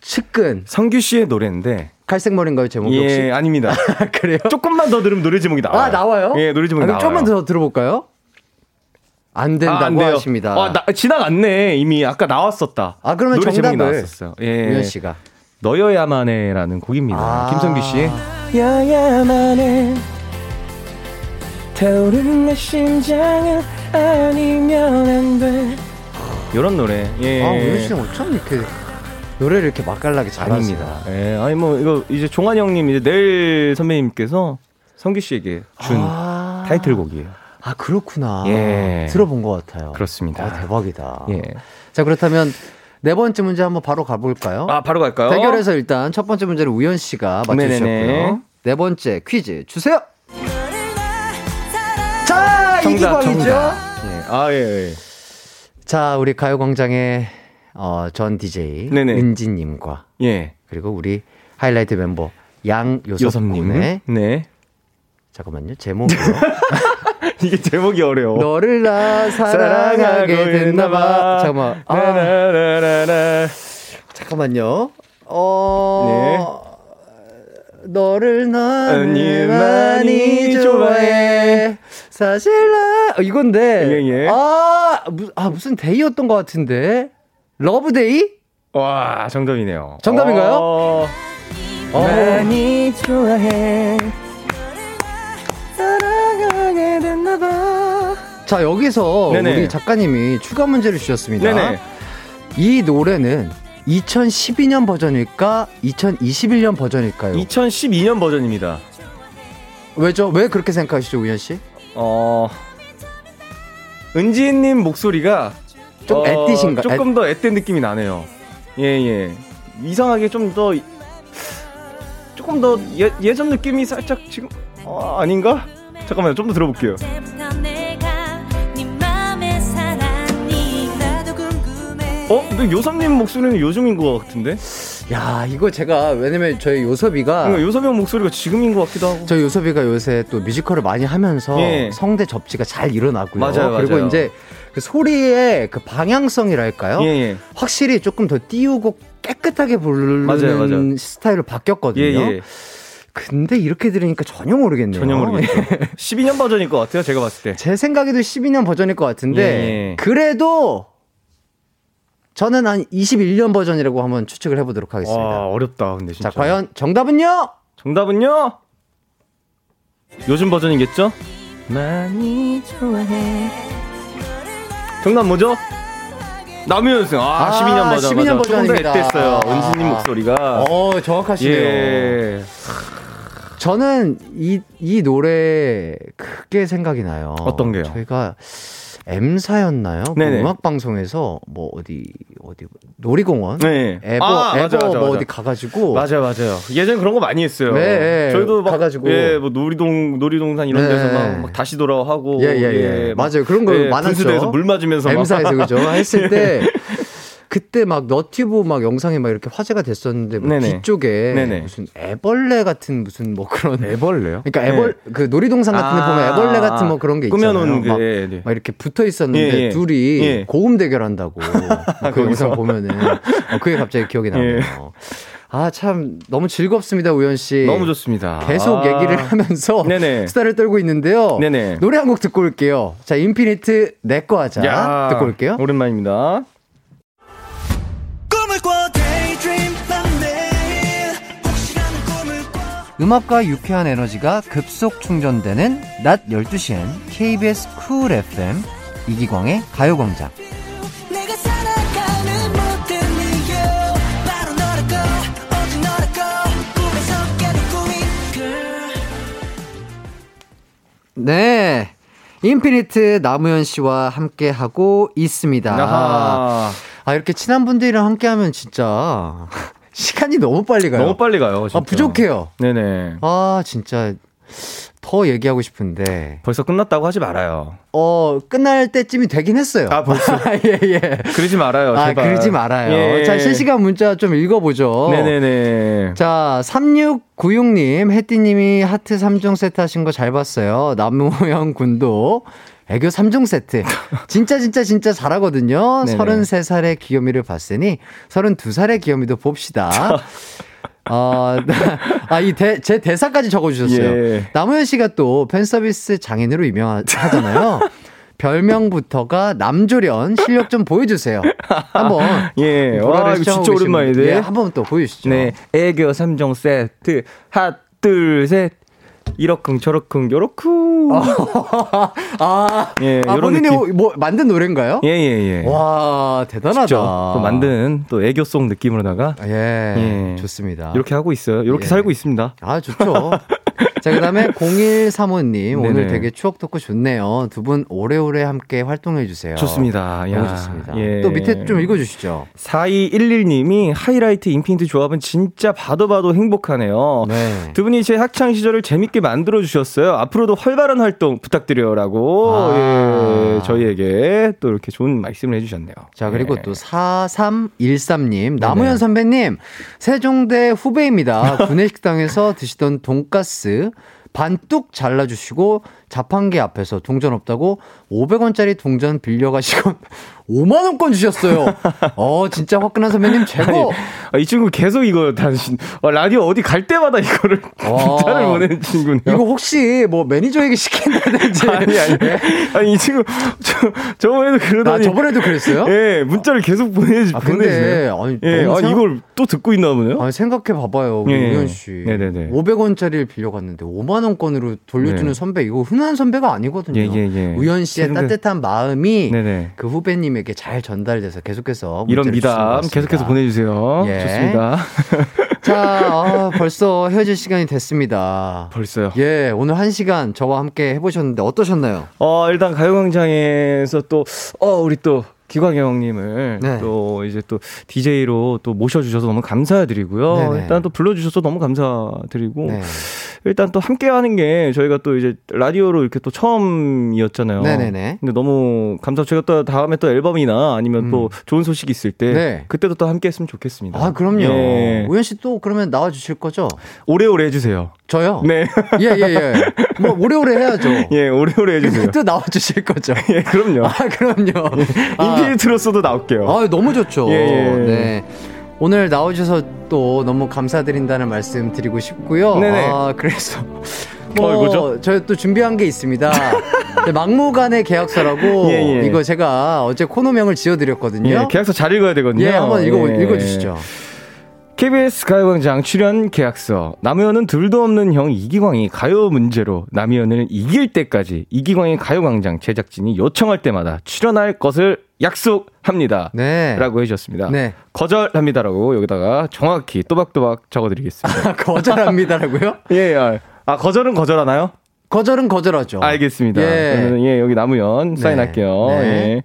측근 성규 씨의 노래인데 갈색 머리인가요 제목이 예, 혹시? 아닙니다. [laughs] 그래요? 조금만 더 들으면 노래 제목이 나와요. 아 나와요? 예, 노래 제목이 아, 나와요. 조금만 더 들어볼까요? 안 된다고 아, 안 돼요. 하십니다. 아, 나, 지나갔네. 이미 아까 나왔었다. 아, 그러면 노래 제목이 정답을 나왔었어요. 예. 우현 씨가 너여야만 해라는 곡입니다. 아. 김성규 씨의 여야만 해 타오르는 내 심장은 아니면 안돼 이런 노래. 예. 아 우현 씨는 어쩜 이렇게 노래를 이렇게 맛깔나게? 아닙니다. 예. 아니 뭐 이거 이제 종환 형님 이제 내일 선배님께서 성규 씨에게 준 아. 타이틀곡이에요. 아 그렇구나. 예. 들어본 것 같아요. 그렇습니다. 아, 대박이다. 예. 자 그렇다면 네 번째 문제 한번 바로 가볼까요? 아 바로 갈까요? 대결에서 일단 첫 번째 문제를 우현 씨가 맞추셨고요. 네네네. 네 번째 퀴즈 주세요. 자 정답, 이기광이죠. 정답. 예. 아 예. 예. 자, 우리 가요광장의 어, 전 DJ 네네. 은지님과 예. 그리고 우리 하이라이트 멤버 양요섭 요섭님. 군의 네. 잠깐만요 제목이요. [laughs] 이게 제목이 어려워. 너를 나 사랑하게 됐나봐. 잠깐만. 아, 나나나나나. 잠깐만요. 어. 너를 너무 많이 많이 좋아해. 사실 나 어, 이건데. 예, 예. 아, 무, 아 무슨 Day였던 것 같은데. Love Day? 와, 정답이네요. 정답인가요? 어, 어. 많이 좋아해. 사랑하게 됐나봐. 자 여기서 네네. 우리 작가님이 추가 문제를 주셨습니다. 네네. 이 노래는 2012년 버전일까? 2021년 버전일까요? 2012년 버전입니다. 왜죠? 왜 그렇게 생각하시죠, 우현 씨? 어, 은지님 목소리가 좀 어, 애띠신가? 조금 더 앳된 느낌이 나네요. 예, 예. 이상하게 좀 더, 조금 더 예, 예전 느낌이 살짝 지금, 어, 아닌가? 잠깐만요. 좀 더 들어볼게요. 어? 근데 요섭님 목소리는 요즘인 것 같은데? 야, 이거 제가 왜냐면 저희 요섭이가 그러니까 요섭이 형 목소리가 지금인 것 같기도 하고. 저희 요섭이가 요새 또 뮤지컬을 많이 하면서 예. 성대 접지가 잘 일어나고요. 맞아요, 그리고 맞아요. 이제 그 소리의 그 방향성이랄까요? 예, 예. 확실히 조금 더 띄우고 깨끗하게 부르는 맞아요, 맞아요. 스타일로 바뀌었거든요. 예, 예. 근데 이렇게 들으니까 전혀 모르겠네요. 전혀 모르겠죠. [laughs] 12년 버전일 것 같아요. 제가 봤을 때. 제 생각에도 12년 버전일 것 같은데 예, 예. 그래도 저는 한 21년 버전이라고 한번 추측을 해보도록 하겠습니다. 와, 어렵다. 근데 진짜. 자, 과연 정답은요? 정답은요? 요즘 버전이겠죠? 많이 좋아해. 정답 뭐죠? 남우현승. 아, 아, 12년 버전. 12년 맞아. 버전입니다. 앳됐어요. 아. 은지님 목소리가. 어, 정확하시네요. 예. 저는 이, 이 노래 그게 생각이 나요. 어떤 게요? 저희가 M사였나요? 그 네네. 음악 방송에서 뭐 어디, 어디, 놀이공원? 네. 에버, 아, 에버 맞아, 맞아, 뭐. 어디 가 가지고. 맞아요, 맞아요. 예전 그런 거 많이 했어요. 네, 예. 저희도 막 가가지고. 예, 뭐 놀이동 놀이동산 이런 네. 데서 막, 막 다시 돌아하고 예, 예, 예. 막, 맞아요. 그런 거 많았죠. 분수대에서 물 맞으면서 막. M사에서 그죠? 했을 때. [laughs] 그때 막 너튜브 막 영상이 막 이렇게 화제가 됐었는데 뭐. 뒤쪽에 네네. 무슨 애벌레 같은 무슨 뭐 그런 애벌레요? 그러니까 애벌 그 놀이동산 같은 데 아, 보면 애벌레 같은 뭐 그런 게 있잖아요. 게, 막, 예, 네. 막 이렇게 붙어 있었는데 예, 예. 둘이 예. 고음 대결한다고 [laughs] 그 영상 보면은 어, 그게 갑자기 기억이 나네요. 예. 아참 너무 즐겁습니다 우현 씨. 너무 좋습니다. 계속 아. 얘기를 하면서 네네. 수다를 떨고 있는데요. 네네. 노래 한 곡 듣고 올게요. 자 인피니트 내꺼 하자 야, 듣고 올게요. 오랜만입니다. 음악과 유쾌한 에너지가 급속 충전되는 낮 12시엔 KBS Cool FM 이기광의 가요광장. 네. 인피니트 남우현 씨와 함께 하고 있습니다. 아하. 아, 이렇게 친한 분들이랑 함께 하면 진짜 시간이 너무 빨리 가요. 너무 빨리 가요. 진짜. 아, 부족해요. 네네. 아, 진짜 더 얘기하고 싶은데. 벌써 끝났다고 하지 말아요. 어, 끝날 때쯤이 되긴 했어요. 아, 벌써? [laughs] 예, 예. 그러지 말아요. 아, 제발. 그러지 말아요. 예. 자, 실시간 문자 좀 읽어보죠. 네네네. 자, 3696님, 혜띠님이 하트 3종 세트 하신 거 잘 봤어요. 남우현 군도 애교 3종 세트. 진짜, 진짜, 진짜 잘하거든요. [laughs] 네네. 33살의 귀요미를 봤으니 32살의 귀요미도 봅시다. [laughs] 어, 아, 이 대, 제 대사까지 적어주셨어요. 예. 남우현 씨가 또 팬서비스 장인으로 유명하잖아요. [laughs] 별명부터가 남조련 실력 좀 보여주세요. 한번. 예. 와, 이거 진짜 오랜만이네. 예, 한번 또 보여주시죠. 네. 애교 3종 세트. 하나, 둘, 셋. 이러쿵, 저러쿵, 요러쿵. [laughs] 아, 예, 아 요런 본인이 느낌. 뭐 만든 노래인가요? 예, 예, 예. 와, 대단하다. 또 만든 또 애교송 느낌으로다가 예, 예. 좋습니다. 이렇게 하고 있어요. 이렇게 예. 살고 있습니다. 아, 좋죠. [laughs] 자, 그 다음에 0135님, 오늘. 되게 추억 돋고 좋네요. 두 분 오래오래 함께 활동해주세요. 좋습니다. 너무 야, 좋습니다. 예. 또 밑에 좀 읽어주시죠. 4211님이 하이라이트 인피니트 조합은 진짜 봐도 봐도 행복하네요. 네. 두 분이 제 학창 시절을 재밌게 만들어 주셨어요. 앞으로도 활발한 활동 부탁드려요라고 아. 예, 저희에게 또 이렇게 좋은 말씀을 해주셨네요. 자, 그리고 예. 또 4313님, 나무현 선배님, 세종대 후배입니다. [laughs] 구내식당에서 드시던 돈가스 반뚝 잘라주시고 자판기 앞에서 동전 없다고 500원짜리 동전 빌려가시고 5만 원권 주셨어요. [laughs] 어, 진짜 화끈한 선배님 최고! 아, 이 친구 계속 이거 당신 어, 라디오 어디 갈 때마다 이거를 와. 문자를 보내는 친구네요. 이거 혹시 뭐 매니저에게 시킨다든지. [laughs] 아니 아니 아니 이 친구 저 저번에도 나 그러더니 저번에도 그랬어요? 예 문자를 계속 보내 아. 근데, 아니, 예, 너무 아 생각- 이걸 또 듣고 있나 보네요. 아니, 생각해 봐봐요. 우리 예. 씨. 네네네. 500원짜리를 빌려갔는데 5만 원권으로 돌려주는 네. 선배, 이거 흔한 선배가 아니거든요. 예, 예, 예. 우현 씨의 생각- 따뜻한 마음이 네네. 그 후배님 에게 잘 전달돼서 계속해서 이런 미담. 계속해서 보내주세요. 예. 좋습니다. [laughs] 자, 아, 벌써 헤어질 시간이 됐습니다. 벌써요. 예, 오늘 한 시간 저와 함께 해보셨는데 어떠셨나요? 어, 일단 가요광장에서 또, 어, 우리 또, 기광 형님을 네. 또 이제 또 DJ로 또 모셔주셔서 너무 감사드리고요. 네네. 일단 또 불러주셔서 너무 감사드리고 네. 일단 또 함께 하는 게 저희가 또 이제 라디오로 이렇게 또 처음이었잖아요. 네네네. 근데 너무 감사. 저희가 또 다음에 또 앨범이나 아니면 또 좋은 소식 있을 때 네. 그때도 또 함께 했으면 좋겠습니다. 아, 그럼요. 예. 우현 씨 또 그러면 나와 주실 거죠? 오래오래 해주세요. 저요? 네. 예, 예, 예. 뭐, 오래오래 해야죠. 예, 오래오래 해주세요. 또 나와주실 거죠? [laughs] 예, 그럼요. 아, 그럼요. 아, 인피니트로서도 나올게요. 아, 너무 좋죠. 예, 예. 네. 오늘 나와주셔서 또 너무 감사드린다는 말씀 드리고 싶고요. 네네. 아, 그래서. 뭐, 어? 저희 또 준비한 게 있습니다. [laughs] 네, 막무가내 계약서라고 예, 예. 이거 제가 어제 코너명을 지어드렸거든요. 예, 계약서 잘 읽어야 되거든요. 예, 한번 읽어, 예. 읽어주시죠. KBS 가요광장 출연 계약서. 남의원은 둘도 없는 형 이기광이 가요 문제로 남의원을 이길 때까지 이기광의 가요광장 제작진이 요청할 때마다 출연할 것을 약속합니다. 네. 라고 해주셨습니다. 네. 거절합니다라고 여기다가 정확히 또박또박 적어드리겠습니다. [laughs] 거절합니다라고요? [laughs] 예, 예. 아, 거절은 거절하나요? 거절은 거절하죠. 알겠습니다. 예. 그러면 예, 여기 남의원 네. 사인할게요. 네. 예.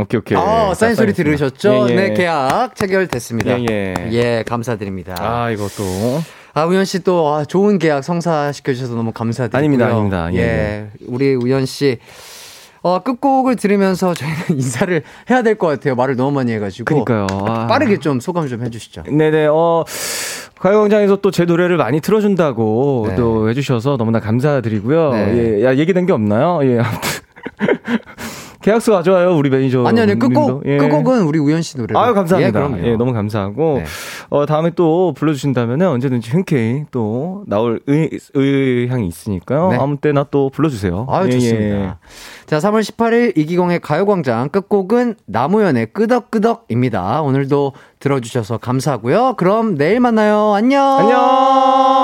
오케이, 오케이. 아, 사인 소리. 들으셨죠? 예, 예. 네, 계약 체결됐습니다. 예, 예. 예, 감사드립니다. 아, 이것도. 아, 우현 씨 또 아, 좋은 계약 성사시켜 주셔서 너무 감사드리고요. 아닙니다, 아닙니다. 예, 예, 우리 우현 씨 어, 끝곡을 들으면서 저희는 [laughs] 인사를 해야 될 것 같아요. 말을 너무 많이 해가지고. 그러니까요. 아. 빠르게 좀 소감 좀 해주시죠. 네네, 어, 가요광장에서 또 제 노래를 많이 틀어준다고 네. 또 해주셔서 너무나 감사드리고요. 네. 예, 야, 얘기된 게 없나요? 예, 아무튼. 계약서 가져와요, 우리 매니저. 아니, 아니, 끝곡, 예. 끝곡은 우리 우현 씨 노래로. 아유, 감사합니다. 예. 예, 너무 감사하고. 네. 어, 다음에 또 불러주신다면 언제든지 흔쾌히 또 나올 의, 의향이 있으니까요. 네. 아무 때나 또 불러주세요. 아유, 예, 좋습니다. 예. 자, 3월 18일 이기광의 가요광장 끝곡은 나무연의 끄덕끄덕입니다. 오늘도 들어주셔서 감사하고요. 그럼 내일 만나요. 안녕. 안녕!